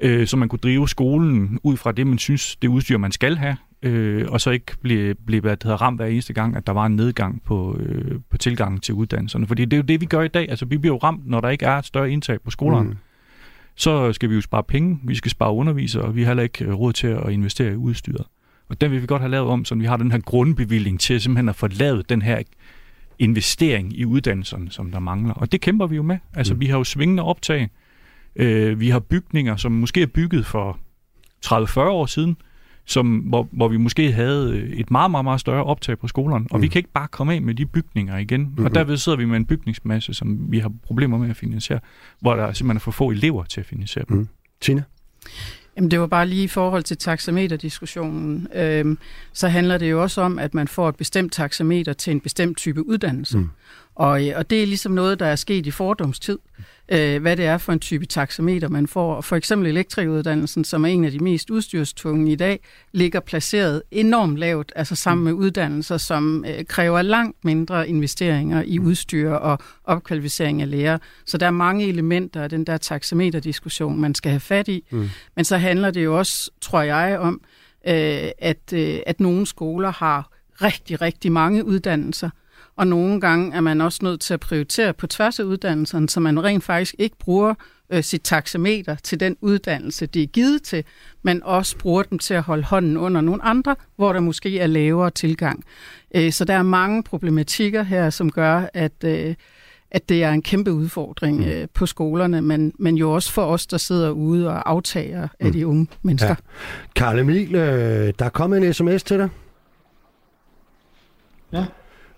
øh, så man kunne drive skolen ud fra det, man synes, det udstyr, man skal have, øh, og så ikke blive, blive hvad det hedder, ramt hver eneste gang, at der var en nedgang på, øh, på tilgangen til uddannelserne. Fordi det er jo det, vi gør i dag. Altså, vi bliver jo ramt, når der ikke er et større indtag på skolerne. Mm. så skal vi jo spare penge, vi skal spare undervisere, og vi har heller ikke øh, råd til at investere i udstyret. Og den vil vi godt have lavet om, så vi har den her grundbevilling til simpelthen at få lavet den her investering i uddannelserne, som der mangler. Og det kæmper vi jo med. Altså, mm. vi har jo svingende optag. Øh, vi har bygninger, som måske er bygget for 30-40 år siden, som, hvor, hvor vi måske havde et meget, meget, meget større optag på skolerne. Og mm. vi kan ikke bare komme af med de bygninger igen. Mm-hmm. Og derved sidder vi med en bygningsmasse, som vi har problemer med at finansiere, hvor der simpelthen er for få elever til at finansiere dem. Mm. Tina? Jamen, det var bare lige i forhold til taxameterdiskussionen. Øhm, så handler det jo også om, at man får et bestemt taxameter til en bestemt type uddannelse. Mm. Og, og det er ligesom noget, der er sket i fordomstid, øh, hvad det er for en type taxameter, man får. For eksempel elektrikuddannelsen, som er en af de mest udstyrstunge i dag, ligger placeret enormt lavt, altså sammen med uddannelser, som øh, kræver langt mindre investeringer i udstyr og opkvalificering af lærer. Så der er mange elementer af den der taxameterdiskussion, man skal have fat i. Mm. Men så handler det jo også, tror jeg, om, øh, at, øh, at nogle skoler har rigtig, rigtig mange uddannelser, og nogle gange er man også nødt til at prioritere på tværs af uddannelserne, så man rent faktisk ikke bruger øh, sit taxameter til den uddannelse, det er givet til, men også bruger dem til at holde hånden under nogle andre, hvor der måske er lavere tilgang. Øh, så der er mange problematikker her, som gør, at, øh, at det er en kæmpe udfordring mm. øh, på skolerne, men, men jo også for os, der sidder ude og aftager af mm. de unge mennesker. Ja. Karl Emil, øh, der er kommet en sms til dig. Ja.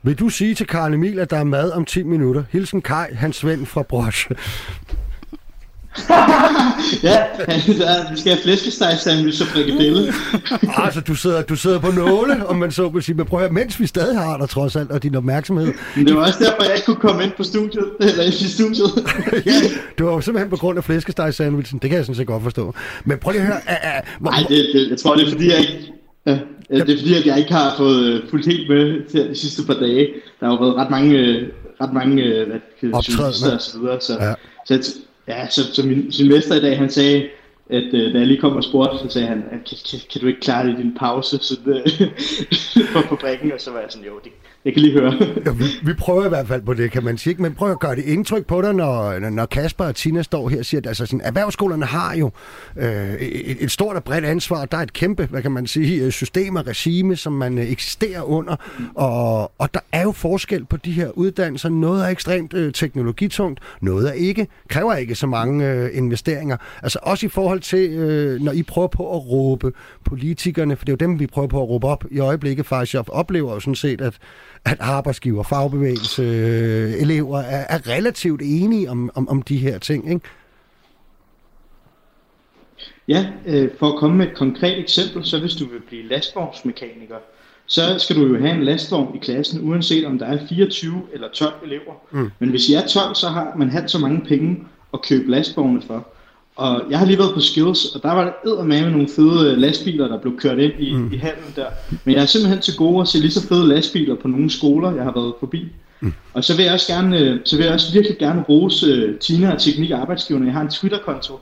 Vil du sige til Karl Emil, at der er mad om 10 minutter? Hilsen Kai, hans ven fra Broche. ja, vi skal have flæskesteg sandwich og frikadelle. altså, du sidder, du sidder på nåle, om man så vil sige. Men prøv at høre, mens vi stadig har dig trods alt, og din opmærksomhed. Men det var også derfor, jeg ikke kunne komme ind på studiet, eller ind i studiet. ja, det var jo simpelthen på grund af flæskesteg sandwichen. Det kan jeg sådan set godt forstå. Men prøv lige at høre. Nej, det, det, jeg tror, det er fordi, jeg ikke... Ja. Ja, det er fordi, at jeg ikke har fået øh, fuldt helt med til de sidste par dage. Der har jo været ret mange, øh, ret mange øh, hvad, og så videre. Så, ja. så, ja, så, så min, min mester i dag, han sagde, at øh, da jeg lige kom og spurgte, så sagde han, kan, kan, kan du ikke klare det i din pause så det, på fabrikken? Og så var jeg sådan, jo, det, jeg kan lige høre. ja, vi, vi prøver i hvert fald på det, kan man sige. Men prøv at gøre det indtryk på dig, når, når Kasper og Tina står her og siger, at altså, sådan, erhvervsskolerne har jo øh, et, et stort og bredt ansvar. Der er et kæmpe, hvad kan man sige, øh, system og regime, som man øh, eksisterer under. Og, og der er jo forskel på de her uddannelser. Noget er ekstremt øh, teknologitungt, noget er ikke. Kræver ikke så mange øh, investeringer. Altså også i forhold til, øh, når I prøver på at råbe politikerne, for det er jo dem, vi prøver på at råbe op i øjeblikket faktisk. Jeg oplever jo sådan set, at at arbejdsgiver, fagbevægelse, øh, elever er, er relativt enige om, om, om de her ting, ikke? Ja, øh, for at komme med et konkret eksempel, så hvis du vil blive lastvognsmekaniker, så skal du jo have en lastvogn i klassen, uanset om der er 24 eller 12 elever. Mm. Men hvis I er 12, så har man haft så mange penge at købe lastvogne for. Og jeg har lige været på Skills, og der var der med nogle fede øh, lastbiler, der blev kørt ind i, mm. i handen der. Men jeg er simpelthen til gode at se lige så fede lastbiler på nogle skoler, jeg har været forbi. Mm. Og så vil jeg også gerne, øh, så vil jeg også virkelig gerne rose uh, Tina og Teknik Arbejdsgiverne. Jeg har en Twitter-konto,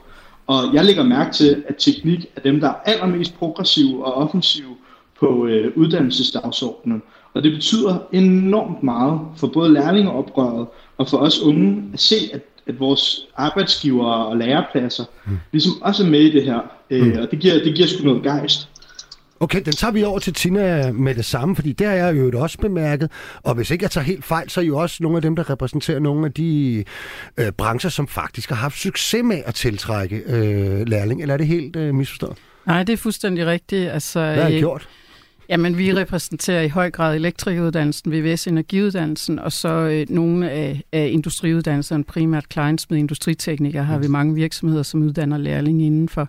og jeg lægger mærke til, at Teknik er dem, der er allermest progressive og offensive på uh, uddannelsesdagsordenen. Og det betyder enormt meget for både lærlingeoprøret og for os unge at se, at at vores arbejdsgiver og lærepladser mm. ligesom også er med i det her. Øh, mm. Og det giver, det giver sgu noget gejst. Okay, den tager vi over til Tina med det samme, fordi det har jeg jo også bemærket. Og hvis ikke jeg tager helt fejl, så er I jo også nogle af dem, der repræsenterer nogle af de øh, brancher, som faktisk har haft succes med at tiltrække øh, lærling. Eller er det helt øh, misforstået? Nej, det er fuldstændig rigtigt. Altså, Hvad har I øh, gjort? Jamen, vi repræsenterer i høj grad elektrikuddannelsen, VVS Energiuddannelsen, og så øh, nogle af, af industriuddannelserne, primært Kleins med industriteknikere, har vi mange virksomheder, som uddanner lærling indenfor.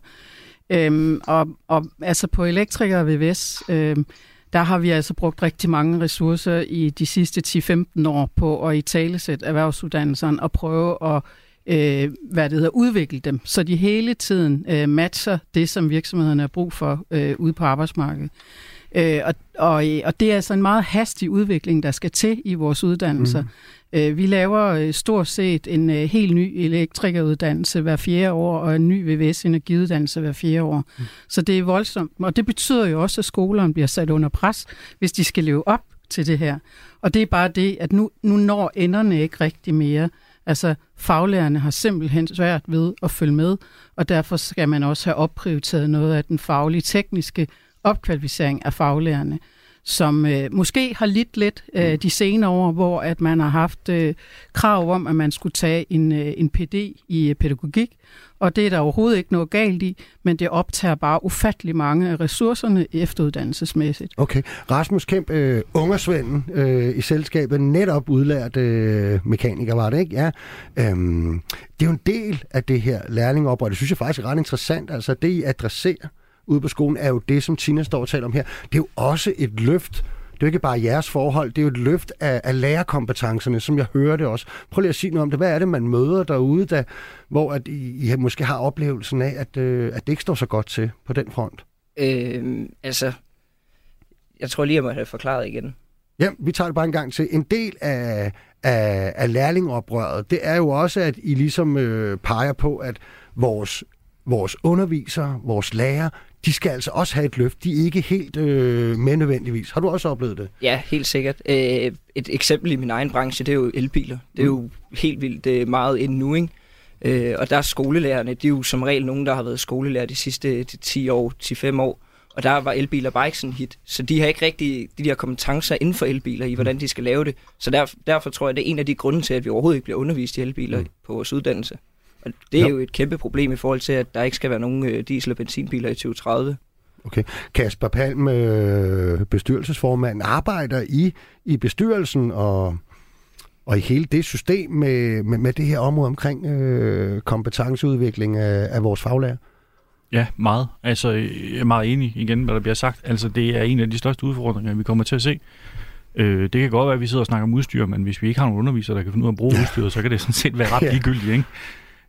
Øhm, og, og altså på elektrikere og VVS, øhm, der har vi altså brugt rigtig mange ressourcer i de sidste 10-15 år på at i talesæt erhvervsuddannelserne og prøve at øh, hvad det hedder, udvikle dem, så de hele tiden øh, matcher det, som virksomhederne har brug for øh, ude på arbejdsmarkedet. Øh, og, og, og det er altså en meget hastig udvikling, der skal til i vores uddannelser. Mm. Øh, vi laver øh, stort set en øh, helt ny elektrikeruddannelse hver fjerde år, og en ny VVS-energiuddannelse hver fjerde år. Mm. Så det er voldsomt, og det betyder jo også, at skolerne bliver sat under pres, hvis de skal leve op til det her. Og det er bare det, at nu, nu når enderne ikke rigtig mere. Altså faglærerne har simpelthen svært ved at følge med, og derfor skal man også have opprioriteret noget af den faglige tekniske opkvalificering af faglærerne som øh, måske har lidt lidt øh, mm. de senere år, hvor at man har haft øh, krav om, at man skulle tage en, øh, en PD i øh, pædagogik, og det er der overhovedet ikke noget galt i, men det optager bare ufattelig mange af ressourcerne efteruddannelsesmæssigt. Okay. Rasmus Kemp, øh, ungersvenden øh, i selskabet, netop udlært øh, mekaniker, var det ikke? Ja. Øhm, det er jo en del af det her lærlingoprør. Det synes jeg faktisk er ret interessant. Altså det, I adresserer ude på skolen, er jo det, som Tina står og taler om her. Det er jo også et løft det er jo ikke bare jeres forhold, det er jo et løft af, af lærerkompetencerne, som jeg hører det også. Prøv lige at sige noget om det. Hvad er det, man møder derude, der, hvor at I, I måske har oplevelsen af, at, øh, at det ikke står så godt til på den front? Øh, altså, jeg tror lige, jeg må have forklaret igen. Ja, vi tager det bare en gang til. En del af, af, af lærlingoprøret, det er jo også, at I ligesom øh, peger på, at vores vores undervisere, vores lærere, de skal altså også have et løft. De er ikke helt øh, med nødvendigvis. Har du også oplevet det? Ja, helt sikkert. Øh, et eksempel i min egen branche, det er jo elbiler. Det er mm. jo helt vildt det er meget nu, ikke? Øh, og der er skolelærerne, de er jo som regel nogen, der har været skolelærer de sidste 10 år, 10-5 år. Og der var elbiler bare ikke sådan hit. Så de har ikke rigtig de der kompetencer inden for elbiler i, hvordan de skal lave det. Så der, derfor tror jeg, det er en af de grunde til, at vi overhovedet ikke bliver undervist i elbiler mm. på vores uddannelse. Det er jo. jo et kæmpe problem i forhold til, at der ikke skal være nogen øh, diesel- og benzinbiler i 2030. Okay. Kasper Palm, øh, bestyrelsesformand, arbejder I i bestyrelsen og, og i hele det system med, med, med det her område omkring øh, kompetenceudvikling af, af vores faglærer? Ja, meget. Altså, jeg er meget enig igen, hvad der bliver sagt. Altså, det er en af de største udfordringer, vi kommer til at se. Øh, det kan godt være, at vi sidder og snakker om udstyr, men hvis vi ikke har nogen undervisere, der kan finde ud af at bruge ja. udstyret, så kan det sådan set være ret ligegyldigt, ikke?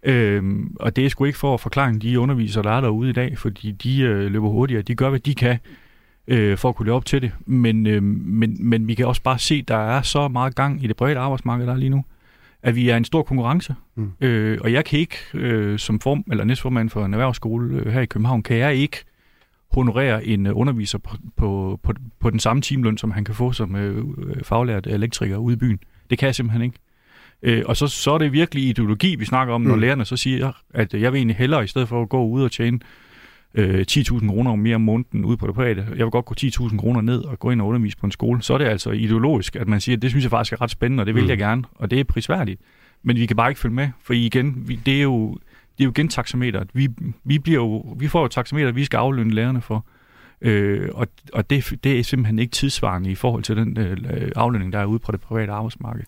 Øhm, og det er sgu ikke for at forklare de undervisere, der er derude i dag, fordi de øh, løber hurtigere. De gør, hvad de kan øh, for at kunne leve op til det. Men, øh, men, men vi kan også bare se, at der er så meget gang i det private arbejdsmarked, der er lige nu, at vi er en stor konkurrence. Mm. Øh, og jeg kan ikke, øh, som form, eller næstformand for en erhvervsskole øh, her i København, kan jeg ikke honorere en øh, underviser på, på, på, på den samme timeløn, som han kan få som øh, faglært elektriker ude i byen. Det kan jeg simpelthen ikke. Øh, og så, så er det virkelig ideologi, vi snakker om, når mm. lærerne så siger, at jeg vil egentlig hellere, i stedet for at gå ud og tjene øh, 10.000 kroner mere om måneden ude på det private, jeg vil godt gå 10.000 kroner ned og gå ind og undervise på en skole, så er det altså ideologisk, at man siger, at det synes jeg faktisk er ret spændende, og det vil mm. jeg gerne, og det er prisværdigt. Men vi kan bare ikke følge med, for igen, vi, det er jo, det er jo igen taxameter. Vi, vi, bliver jo, vi får jo taxameter, vi skal aflønne lærerne for. Øh, og og det, det er simpelthen ikke tidsvarende i forhold til den øh, aflønning, der er ude på det private arbejdsmarked.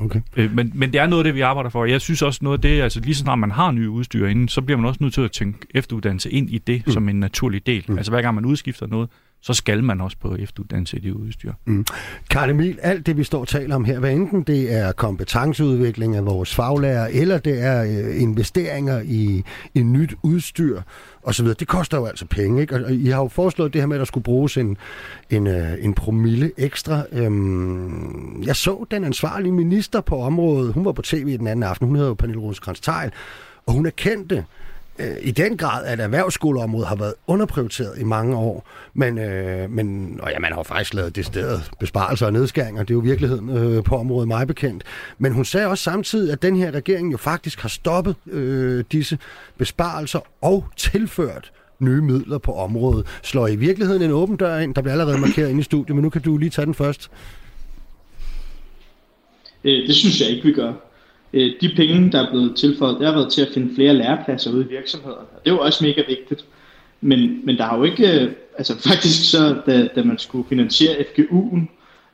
Okay. Øh, men, men det er noget af det, vi arbejder for. Jeg synes også noget af det, altså lige så snart man har nye udstyr inden, så bliver man også nødt til at tænke efteruddannelse ind i det mm. som en naturlig del. Mm. Altså hver gang man udskifter noget, så skal man også på efteruddannelse i det udstyr. Mm. Karl Emil, alt det vi står og taler om her, hvad enten det er kompetenceudvikling af vores faglærer, eller det er øh, investeringer i, i nyt udstyr osv., det koster jo altså penge. Ikke? Og I har jo foreslået det her med, at der skulle bruges en, en, øh, en promille ekstra. Øhm, jeg så den ansvarlige minister på området, hun var på tv den anden aften, hun hedder jo Pernille rosenkrantz og hun erkendte, øh, i den grad, at erhvervsskoleområdet har været underprioriteret i mange år. Men, øh, men og ja, man har faktisk lavet det sted besparelser og nedskæringer. Det er jo virkeligheden øh, på området meget bekendt. Men hun sagde også samtidig, at den her regering jo faktisk har stoppet øh, disse besparelser og tilført nye midler på området. Slår i virkeligheden en åben dør ind? Der bliver allerede markeret ind i studiet, men nu kan du lige tage den først. Øh, det synes jeg ikke, vi gør. Øh, de penge, der er blevet tilføjet, det har været til at finde flere lærepladser ude i virksomhederne. Det er jo også mega vigtigt. Men, men der har jo ikke, øh, altså faktisk så, da, da man skulle finansiere FGU'en,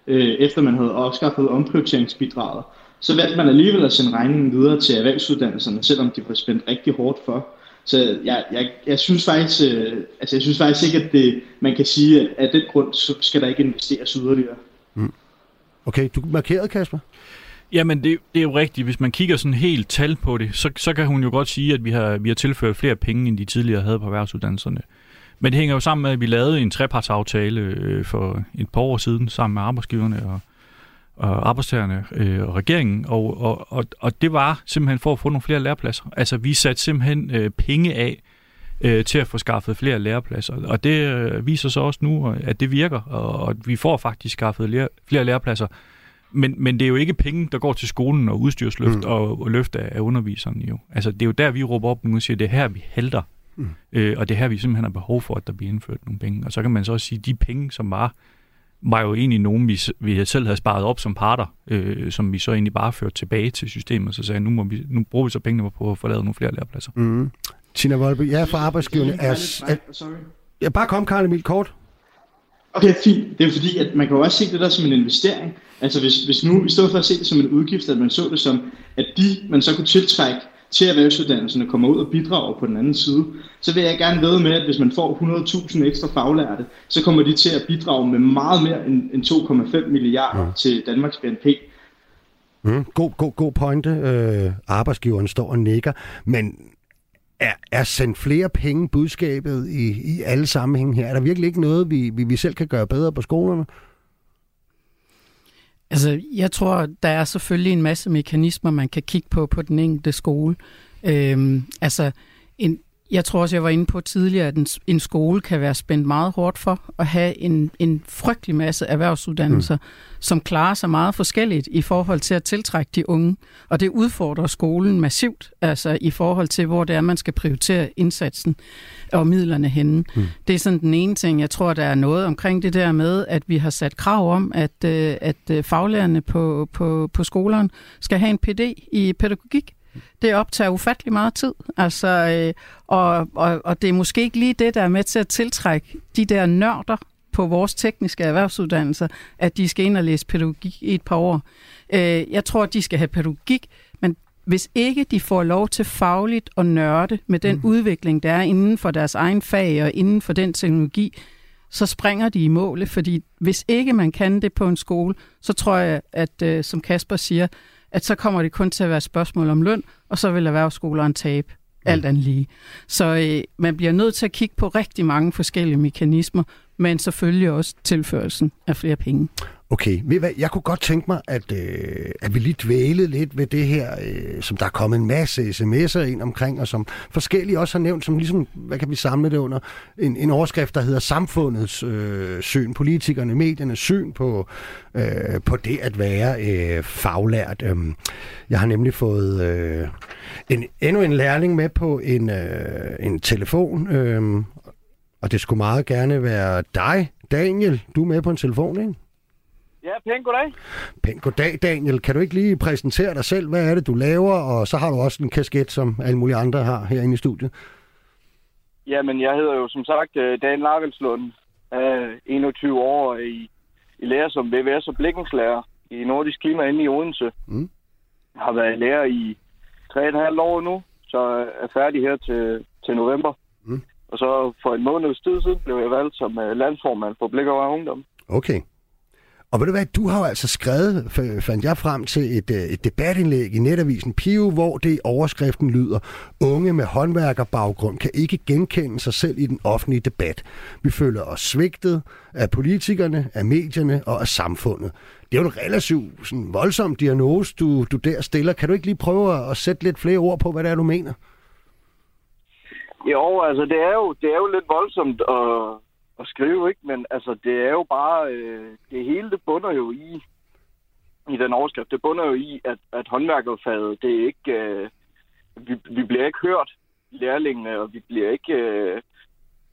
øh, efter man havde afskaffet omprioriteringsbidraget, så valgte man alligevel at sende regningen videre til erhvervsuddannelserne, selvom de var spændt rigtig hårdt for. Så jeg, jeg, jeg synes faktisk, øh, altså jeg synes faktisk ikke, at det, man kan sige, at af den grund, så skal der ikke investeres yderligere. Mm. Okay, du markerede, Kasper? Jamen, det, det er jo rigtigt. Hvis man kigger sådan helt tal på det, så, så kan hun jo godt sige, at vi har, vi har tilført flere penge, end de tidligere havde på erhvervsuddannelserne. Men det hænger jo sammen med, at vi lavede en trepartsaftale øh, for et par år siden sammen med arbejdsgiverne og, og arbejdstagerne øh, og regeringen, og, og, og, og det var simpelthen for at få nogle flere lærepladser. Altså, vi satte simpelthen øh, penge af øh, til at få skaffet flere lærepladser, og det øh, viser sig også nu, at det virker, og, og vi får faktisk skaffet lære, flere lærepladser men, men det er jo ikke penge, der går til skolen og udstyrsløft mm. og, og løft af, af underviserne jo. Altså, det er jo der, vi råber op nu og siger, det er her, vi helter. Mm. Øh, og det er her, vi simpelthen har behov for, at der bliver indført nogle penge. Og så kan man så også sige, at de penge, som var, var jo egentlig nogen, vi, vi selv havde sparet op som parter, øh, som vi så egentlig bare førte tilbage til systemet, så sagde nu, må vi, nu bruger vi så pengene på at få lavet nogle flere lærepladser. Mm. Tina Volby, ja, for arbejdsgiverne er... Sorry. Ja, bare kom, Karl Emil, kort. Okay, fint. Det er fordi, at man kan jo også se det der som en investering. Altså hvis, hvis nu, i stedet for at se det som en udgift, at man så det som, at de, man så kunne tiltrække til erhvervsuddannelserne, kommer ud og bidrager på den anden side, så vil jeg gerne ved med, at hvis man får 100.000 ekstra faglærte, så kommer de til at bidrage med meget mere end, end 2,5 milliarder ja. til Danmarks BNP. Mm, god, god, god pointe. Øh, arbejdsgiveren står og nikker. Men er, er sendt flere penge budskabet i, i alle sammenhænge her? Er der virkelig ikke noget, vi, vi, vi selv kan gøre bedre på skolerne? Altså, jeg tror, der er selvfølgelig en masse mekanismer, man kan kigge på på den enkelte skole. Øhm, altså, en, jeg tror også, jeg var inde på tidligere, at en, en skole kan være spændt meget hårdt for at have en, en frygtelig masse erhvervsuddannelser, mm. som klarer sig meget forskelligt i forhold til at tiltrække de unge. Og det udfordrer skolen massivt, altså i forhold til, hvor det er, man skal prioritere indsatsen og midlerne henne. Mm. Det er sådan den ene ting. Jeg tror, der er noget omkring det der med, at vi har sat krav om, at, øh, at øh, faglærerne på, på, på skolerne skal have en PD i pædagogik. Det optager ufattelig meget tid, altså, øh, og, og, og det er måske ikke lige det, der er med til at tiltrække de der nørder på vores tekniske erhvervsuddannelser, at de skal ind og læse pædagogik i et par år. Øh, jeg tror, at de skal have pædagogik, men hvis ikke de får lov til fagligt at nørde med den mm. udvikling, der er inden for deres egen fag og inden for den teknologi, så springer de i målet, fordi hvis ikke man kan det på en skole, så tror jeg, at øh, som Kasper siger, at så kommer det kun til at være et spørgsmål om løn, og så vil erhvervsskoleren tabe alt andet lige. Så øh, man bliver nødt til at kigge på rigtig mange forskellige mekanismer, men selvfølgelig også tilførelsen af flere penge. Okay, ved hvad, jeg kunne godt tænke mig, at, øh, at vi lige dvælede lidt ved det her, øh, som der er kommet en masse sms'er ind omkring, og som forskellige også har nævnt, som ligesom, hvad kan vi samle det under, en, en overskrift, der hedder samfundets øh, syn, politikerne, mediernes syn på, øh, på det at være øh, faglært. Øh, jeg har nemlig fået øh, en, endnu en lærling med på en, øh, en telefon, øh, og det skulle meget gerne være dig, Daniel. Du er med på en telefon, ikke? Ja, pænt goddag. Pænt goddag, Daniel. Kan du ikke lige præsentere dig selv? Hvad er det, du laver? Og så har du også en kasket, som alle mulige andre har herinde i studiet. Jamen, jeg hedder jo som sagt øh, Dan Larvelslund. Er 21 år i, i lærer som VVS og blikkenslager i Nordisk Klima inde i Odense. Mm. Jeg har været lærer i 3,5 år nu, så er færdig her til, til november. Mm. Og så for en måneds tid siden blev jeg valgt som øh, landsformand for Blik over Ungdom. Okay. Og ved du hvad, du har jo altså skrevet, fandt jeg frem til et, øh, et debatindlæg i netavisen Pio, hvor det i overskriften lyder, unge med håndværkerbaggrund kan ikke genkende sig selv i den offentlige debat. Vi føler os svigtet af politikerne, af medierne og af samfundet. Det er jo en relativt sådan, voldsom diagnose, du, du der stiller. Kan du ikke lige prøve at sætte lidt flere ord på, hvad det er, du mener? Jo, altså det er jo, det er jo lidt voldsomt at, at skrive, ikke? Men altså, det er jo bare... Øh, det hele, det bunder jo i, i den overskrift, det bunder jo i, at, at håndværkerfaget, det er ikke... Øh, vi, vi bliver ikke hørt, lærlingene, og vi bliver ikke... Øh,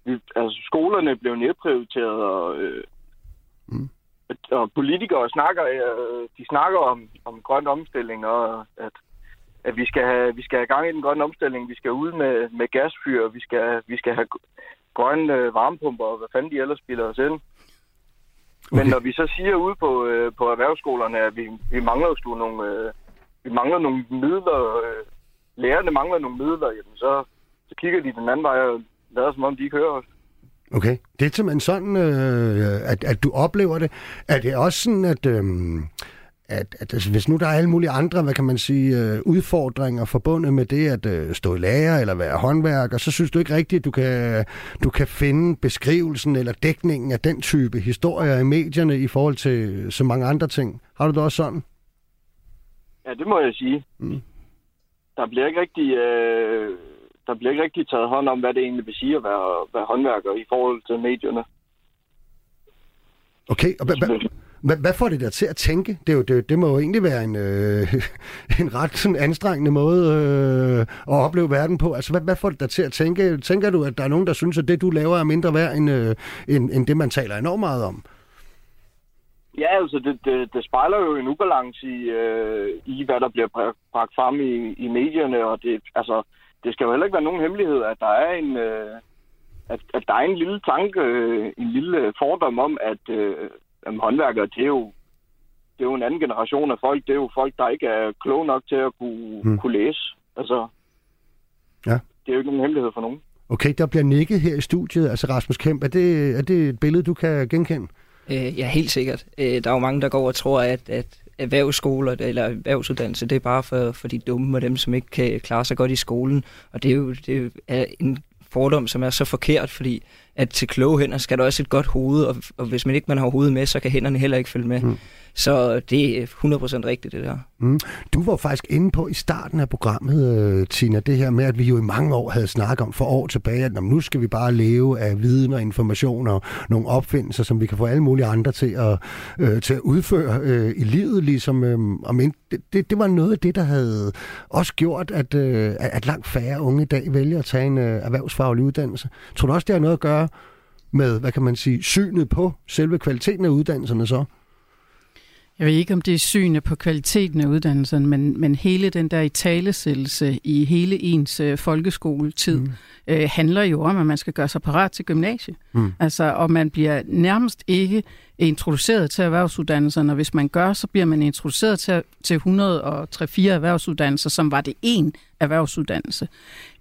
vi, altså, skolerne bliver nedprioriteret, og, øh, mm. og politikere snakker, øh, de snakker om, om grøn omstilling, og at, at vi skal have, vi skal have gang i den grønne omstilling, vi skal ud med, med gasfyr, vi skal, vi skal have grønne øh, varmepumper, og hvad fanden de ellers spiller os ind. Okay. Men når vi så siger ude på, øh, på erhvervsskolerne, at vi, vi mangler jo nogle, øh, vi mangler nogle midler, øh, lærerne mangler nogle midler, jamen så, så kigger de den anden vej og lader som om, de ikke hører os. Okay, det er simpelthen sådan, øh, at, at du oplever det. Er det også sådan, at... Øh, at, at altså, hvis nu der er alle mulige andre, hvad kan man sige, øh, udfordringer forbundet med det at øh, stå i lærer eller være håndværker, så synes du ikke rigtigt, at du kan, du kan finde beskrivelsen eller dækningen af den type historier i medierne i forhold til så mange andre ting. Har du det også sådan? Ja, det må jeg sige. Mm. Der bliver ikke rigtig... Øh, der bliver ikke rigtig taget hånd om, hvad det egentlig vil sige at være, være håndværker i forhold til medierne. Okay, og Hvad, hvad får det der til at tænke? Det, er jo, det, det må jo egentlig være en, øh, en ret sådan anstrengende måde øh, at opleve verden på. Altså, hvad, hvad får det der til at tænke? Tænker du, at der er nogen, der synes, at det, du laver, er mindre værd end, øh, end, end det, man taler enormt meget om? Ja, altså det, det, det spejler jo en ubalance i, øh, i hvad der bliver bragt frem i, i medierne, og det, altså, det skal jo heller ikke være nogen hemmelighed, at der er en, øh, at, at der er en lille tanke, øh, en lille øh, fordom om, at øh, håndværkere, det er jo det er jo en anden generation af folk. Det er jo folk, der ikke er kloge nok til at kunne, hmm. kunne læse. Altså, ja. det er jo ikke nogen hemmelighed for nogen. Okay, der bliver nikket her i studiet. Altså Rasmus Kemp, er det, er det et billede, du kan genkende? Øh, ja, helt sikkert. Øh, der er jo mange, der går og tror, at, at erhvervsskoler eller erhvervsuddannelse, det er bare for, for de dumme og dem, som ikke kan klare sig godt i skolen. Og det er jo, det er jo en fordom, som er så forkert, fordi at til kloge hænder skal der også et godt hoved, og, og hvis man ikke man har hovedet med, så kan hænderne heller ikke følge med. Mm. Så det er 100% rigtigt, det der. Mm. Du var faktisk inde på i starten af programmet, øh, Tina, det her med, at vi jo i mange år havde snakket om for år tilbage, at nu skal vi bare leve af viden og information og nogle opfindelser, som vi kan få alle mulige andre til at, øh, til at udføre øh, i livet. Ligesom, øh, og men det, det, det var noget af det, der havde også gjort, at, øh, at langt færre unge i dag vælger at tage en øh, erhvervsfaglig uddannelse. Tror du også, det har noget at gøre med, hvad kan man sige, synet på selve kvaliteten af uddannelserne så? Jeg ved ikke, om det er synet på kvaliteten af uddannelsen, men, men hele den der i talesættelse i hele ens øh, folkeskoletid mm. øh, handler jo om, at man skal gøre sig parat til gymnasiet. Mm. Altså, og man bliver nærmest ikke introduceret til erhvervsuddannelserne, og hvis man gør, så bliver man introduceret til, til 103 erhvervsuddannelser, som var det en erhvervsuddannelse.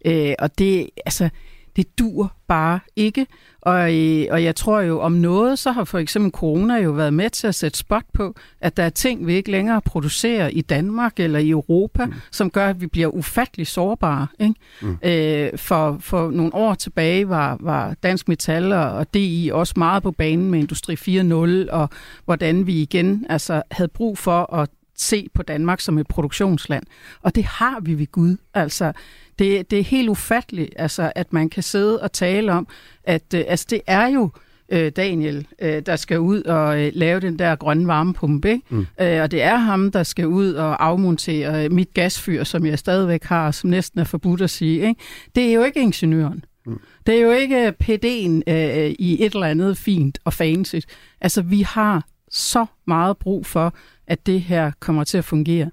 Øh, og det, altså, det dur bare ikke. Og, øh, og jeg tror jo om noget, så har for eksempel corona jo været med til at sætte spot på, at der er ting, vi ikke længere producerer i Danmark eller i Europa, mm. som gør, at vi bliver ufattelig sårbare. Ikke? Mm. Øh, for, for nogle år tilbage var, var Dansk Metal og DI også meget på banen med Industri 4.0, og hvordan vi igen altså, havde brug for at se på Danmark som et produktionsland. Og det har vi ved Gud. Altså, det, det er helt ufatteligt, altså, at man kan sidde og tale om, at øh, altså, det er jo øh, Daniel, øh, der skal ud og øh, lave den der grønne varmepumpe. Ikke? Mm. Øh, og det er ham, der skal ud og afmontere øh, mit gasfyr, som jeg stadigvæk har, som næsten er forbudt at sige. Ikke? Det er jo ikke ingeniøren. Mm. Det er jo ikke PD'en øh, i et eller andet fint og fancy. Altså, vi har så meget brug for, at det her kommer til at fungere.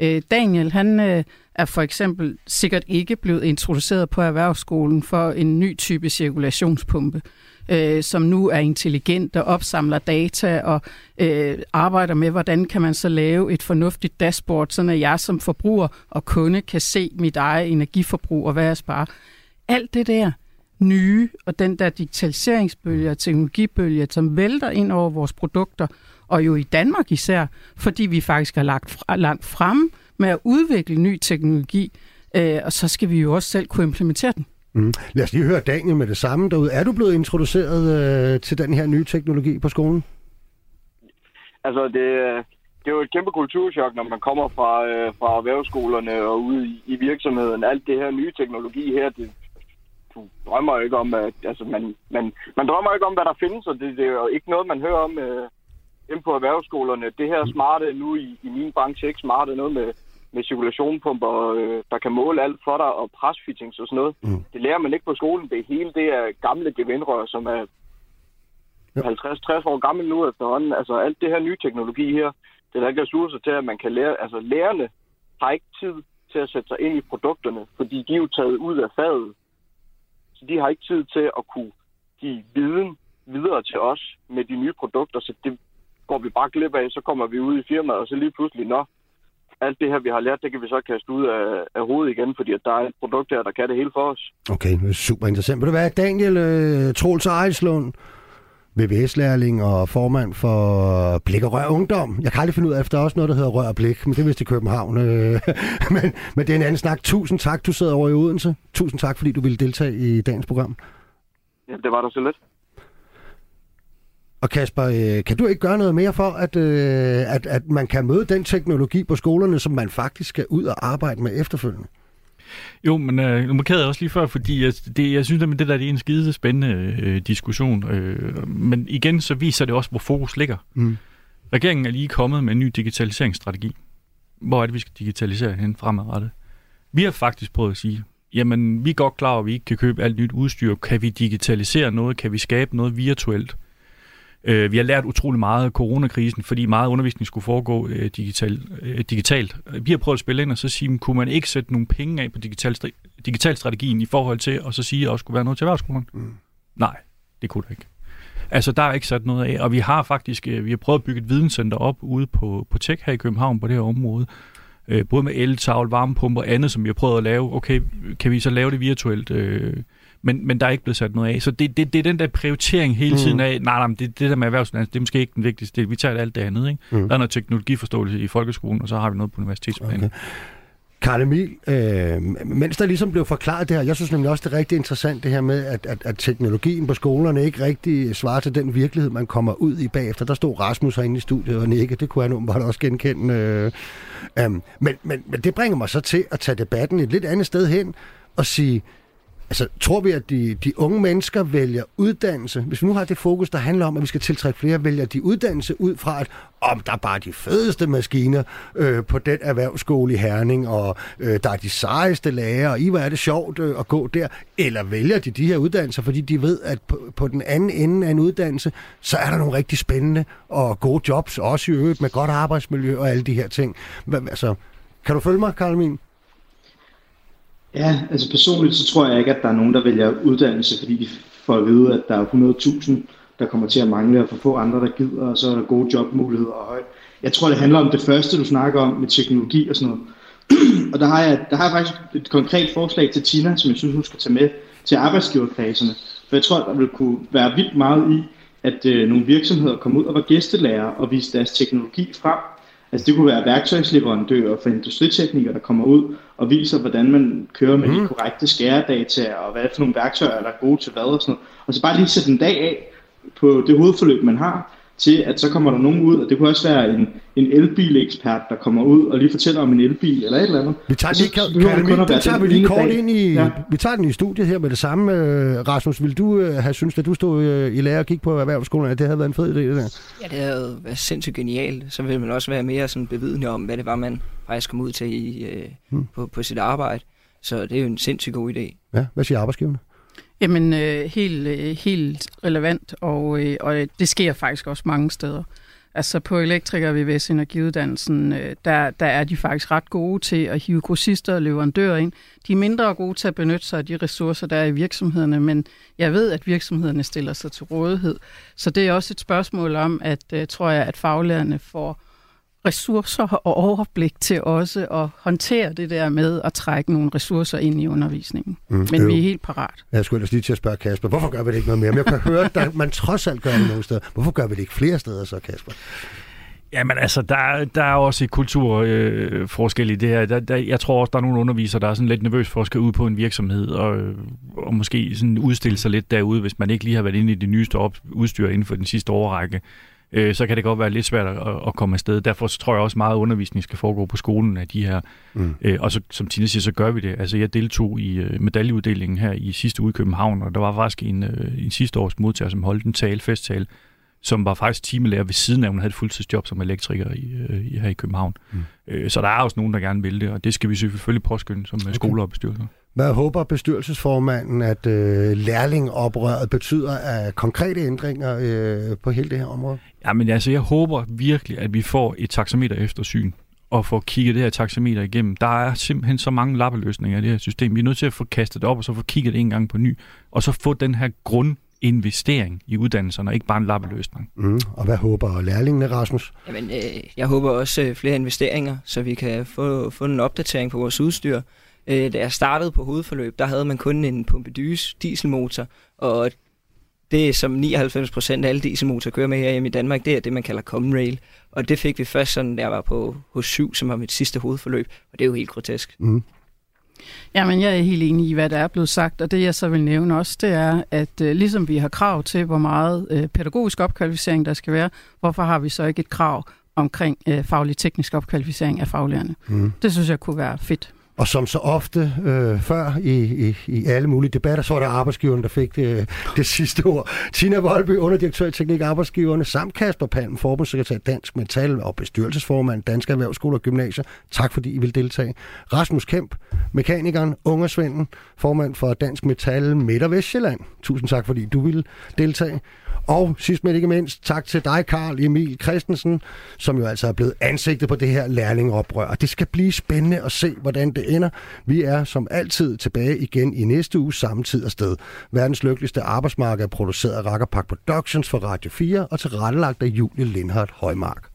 Øh, Daniel, han øh, er for eksempel sikkert ikke blevet introduceret på erhvervsskolen for en ny type cirkulationspumpe, øh, som nu er intelligent og opsamler data og øh, arbejder med, hvordan kan man så lave et fornuftigt dashboard, så at jeg som forbruger og kunde kan se mit eget energiforbrug og hvad jeg sparer. Alt det der nye og den der digitaliseringsbølge og teknologibølge, som vælter ind over vores produkter, og jo i Danmark især, fordi vi faktisk er lagt fra, langt frem med at udvikle ny teknologi, øh, og så skal vi jo også selv kunne implementere den. Mm. Lad os lige høre Daniel med det samme derude. Er du blevet introduceret øh, til den her nye teknologi på skolen? Altså, det, det er jo et kæmpe kulturschok, når man kommer fra, øh, fra erhvervsskolerne og ud i, i virksomheden. Alt det her nye teknologi her, det, drømmer ikke om, at, altså man, man, man drømmer ikke om, hvad der findes, og det, det er jo ikke noget, man hører om øh, ind på erhvervsskolerne. Det her smarte nu i, i min branche, ikke smarte noget med, med cirkulationpumper, øh, der kan måle alt for dig, og presfittings og sådan noget. Mm. Det lærer man ikke på skolen. Det hele det er gamle gevindrør, som er ja. 50-60 år gammel nu efterhånden. Altså alt det her nye teknologi her, det er der ikke ressourcer til, at man kan lære. Altså lærerne har ikke tid til at sætte sig ind i produkterne, fordi de er jo taget ud af faget. Så de har ikke tid til at kunne give viden videre til os med de nye produkter, så det går vi bare glip af, så kommer vi ud i firmaet, og så lige pludselig, nå, alt det her, vi har lært, det kan vi så kaste ud af, af hovedet igen, fordi at der er et produkt her, der kan det hele for os. Okay, super interessant. Vil du være Daniel øh, Troels Ejslund, VVS-lærling og formand for Blik og Rør Ungdom. Jeg kan aldrig finde ud af, at der er også noget, der hedder Rør og Blik, men det er vist i København. Øh, men, men det er en anden snak. Tusind tak, du sidder over i Odense. Tusind tak, fordi du ville deltage i dagens program. Ja, det var da så lidt. Og Kasper, øh, kan du ikke gøre noget mere for, at, øh, at, at man kan møde den teknologi på skolerne, som man faktisk skal ud og arbejde med efterfølgende? Jo, men øh, nu markerede jeg også lige før, fordi jeg, det, jeg synes, at det der det er en skide spændende øh, diskussion. Øh, men igen, så viser det også, hvor fokus ligger. Mm. Regeringen er lige kommet med en ny digitaliseringsstrategi. Hvor er det, vi skal digitalisere hen fremadrettet? Vi har faktisk prøvet at sige, jamen vi er godt klar at vi ikke kan købe alt nyt udstyr. Kan vi digitalisere noget? Kan vi skabe noget virtuelt? Øh, vi har lært utrolig meget af coronakrisen, fordi meget undervisning skulle foregå øh, digital, øh, digitalt. Vi har prøvet at spille ind og så sige, kunne man ikke sætte nogle penge af på digital, strategien i forhold til at så sige, at der skulle være noget til erhvervsskolen? Mm. Nej, det kunne der ikke. Altså, der er ikke sat noget af, og vi har faktisk øh, vi har prøvet at bygge et videnscenter op ude på, på Tech her i København på det her område, øh, både med eltavl, varmepumper og andet, som vi har prøvet at lave. Okay, kan vi så lave det virtuelt? Øh, men, men der er ikke blevet sat noget af. Så det, det, det er den der prioritering hele tiden mm. af, nej, nej, det, det der med erhvervsuddannelse, det er måske ikke den vigtigste del. Vi tager alt det andet. Ikke? Mm. Der er noget teknologiforståelse i folkeskolen, og så har vi noget på universitetsplanen. Okay. Karl Emil, øh, mens der ligesom blev forklaret det her, jeg synes nemlig også, det er rigtig interessant det her med, at, at, at teknologien på skolerne ikke rigtig svarer til den virkelighed, man kommer ud i bagefter. Der stod Rasmus herinde i studiet og nikke, det kunne han åbenbart også genkende. Øh, øh, men, men, men det bringer mig så til at tage debatten et lidt andet sted hen og sige, Altså, tror vi, at de, de unge mennesker vælger uddannelse? Hvis vi nu har det fokus, der handler om, at vi skal tiltrække flere, vælger de uddannelse ud fra, at om der er bare de fedeste maskiner øh, på den erhvervsskole i Herning, og øh, der er de sejeste lærere, og i hvor er det sjovt øh, at gå der? Eller vælger de de her uddannelser, fordi de ved, at på, på den anden ende af en uddannelse, så er der nogle rigtig spændende og gode jobs, også i øvrigt med godt arbejdsmiljø og alle de her ting. Altså, kan du følge mig, Karl Min? Ja, altså personligt så tror jeg ikke, at der er nogen, der vælger uddannelse, fordi de får at vide, at der er 100.000, der kommer til at mangle, og for få andre, der gider, og så er der gode jobmuligheder og højt. Jeg tror, det handler om det første, du snakker om med teknologi og sådan noget. og der har, jeg, der har jeg faktisk et konkret forslag til Tina, som jeg synes, hun skal tage med til arbejdsgiverklaserne. For jeg tror, der vil kunne være vildt meget i, at øh, nogle virksomheder kommer ud og var gæstelærer og vise deres teknologi frem, Altså det kunne være værktøjsleverandører for industriteknikere, der kommer ud og viser, hvordan man kører med mm. de korrekte skæredata, og hvad for nogle værktøjer, der er gode til hvad og sådan noget. Og så bare lige sætte en dag af på det hovedforløb, man har, til at så kommer der nogen ud, og det kunne også være en, en elbilekspert, der kommer ud og lige fortæller om en elbil eller et eller andet. Vi tager, lige, kan, kan, kan, den tager vi lige kort ind i, ja. vi tager den i studiet her med det samme. Øh, Rasmus, vil du uh, have synes, at du stod uh, i lærer og gik på erhvervsskolen, at det havde været en fed idé, det der? Ja, det havde været sindssygt genialt. Så ville man også være mere sådan bevidende om, hvad det var, man faktisk kom ud til i, hmm. på, på sit arbejde. Så det er jo en sindssygt god idé. Ja, hvad siger arbejdsgiverne? Jamen, øh, helt, øh, helt relevant, og, øh, og det sker faktisk også mange steder. Altså på elektriker VVS Energiuddannelsen, øh, der, der er de faktisk ret gode til at hive grossister og leverandører ind. De er mindre gode til at benytte sig af de ressourcer, der er i virksomhederne, men jeg ved, at virksomhederne stiller sig til rådighed. Så det er også et spørgsmål om, at øh, tror jeg, at faglærerne får ressourcer og overblik til også at håndtere det der med at trække nogle ressourcer ind i undervisningen. Mm, Men jo. vi er helt parat. Jeg skulle ellers lige til at spørge Kasper, hvorfor gør vi det ikke noget mere? Men jeg kan høre, at man trods alt gør det nogle steder. Hvorfor gør vi det ikke flere steder så, Kasper? Jamen altså, der, der er også et kulturforskel øh, i det her. Der, der, jeg tror også, der er nogle undervisere, der er sådan lidt nervøs for at skal ud på en virksomhed og, og måske sådan udstille sig lidt derude, hvis man ikke lige har været inde i det nyeste op, udstyr inden for den sidste årrække øh, så kan det godt være lidt svært at, at komme afsted. Derfor så tror jeg også meget undervisning skal foregå på skolen af de her. Mm. Øh, og så, som Tina siger, så gør vi det. Altså jeg deltog i øh, medaljeuddelingen her i sidste uge i København, og der var faktisk en, øh, en sidste års modtager, som holdt en tale, festtale, som var faktisk timelærer ved siden af, hun havde et fuldtidsjob som elektriker i, øh, her i København. Mm. Øh, så der er også nogen, der gerne vil det, og det skal vi selvfølgelig påskynde som okay. skoler og bestyrelser. Hvad håber bestyrelsesformanden, at øh, lærlingoprøret betyder af konkrete ændringer øh, på hele det her område? Jamen altså, jeg håber virkelig, at vi får et taxameter eftersyn og får kigget det her taxameter igennem. Der er simpelthen så mange lappeløsninger i det her system. Vi er nødt til at få kastet det op, og så få kigget det en gang på ny, og så få den her grund investering i uddannelserne, og ikke bare en lappeløsning. Mm. Og hvad håber lærlingene, Rasmus? Jamen, øh, jeg håber også øh, flere investeringer, så vi kan få, få en opdatering på vores udstyr. Øh, da jeg startede på hovedforløb, der havde man kun en Pompidus dieselmotor, og det som 99 procent af alle dieselmotorer kører med her i Danmark, det er det, man kalder common rail. Og det fik vi først sådan, da jeg var på hos 7, som var mit sidste hovedforløb, og det er jo helt grotesk. Mm. Jamen, jeg er helt enig i, hvad der er blevet sagt, og det jeg så vil nævne også, det er, at uh, ligesom vi har krav til, hvor meget uh, pædagogisk opkvalificering der skal være, hvorfor har vi så ikke et krav omkring uh, faglig teknisk opkvalificering af faglærerne? Mm. Det synes jeg kunne være fedt. Og som så ofte øh, før i, i, i alle mulige debatter, så var der arbejdsgiveren, der fik det, øh, det sidste ord. Tina Volby, underdirektør i Teknik Arbejdsgiverne, samt Kasper Palm, forbundssekretær Dansk Metal og bestyrelsesformand Dansk Erhvervsskole og Gymnasier. Tak fordi I vil deltage. Rasmus Kemp, mekanikeren, ungersvenden, formand for Dansk Metal Midt- og Vestjylland. Tusind tak fordi du vil deltage. Og sidst men ikke mindst, tak til dig, Karl Emil Christensen, som jo altså er blevet ansigtet på det her lærlingoprør. Og det skal blive spændende at se, hvordan det ender. Vi er som altid tilbage igen i næste uge samme tid og sted. Verdens lykkeligste arbejdsmarked er produceret af Rakkerpak Productions for Radio 4 og tilrettelagt af Julie Lindhardt Højmark.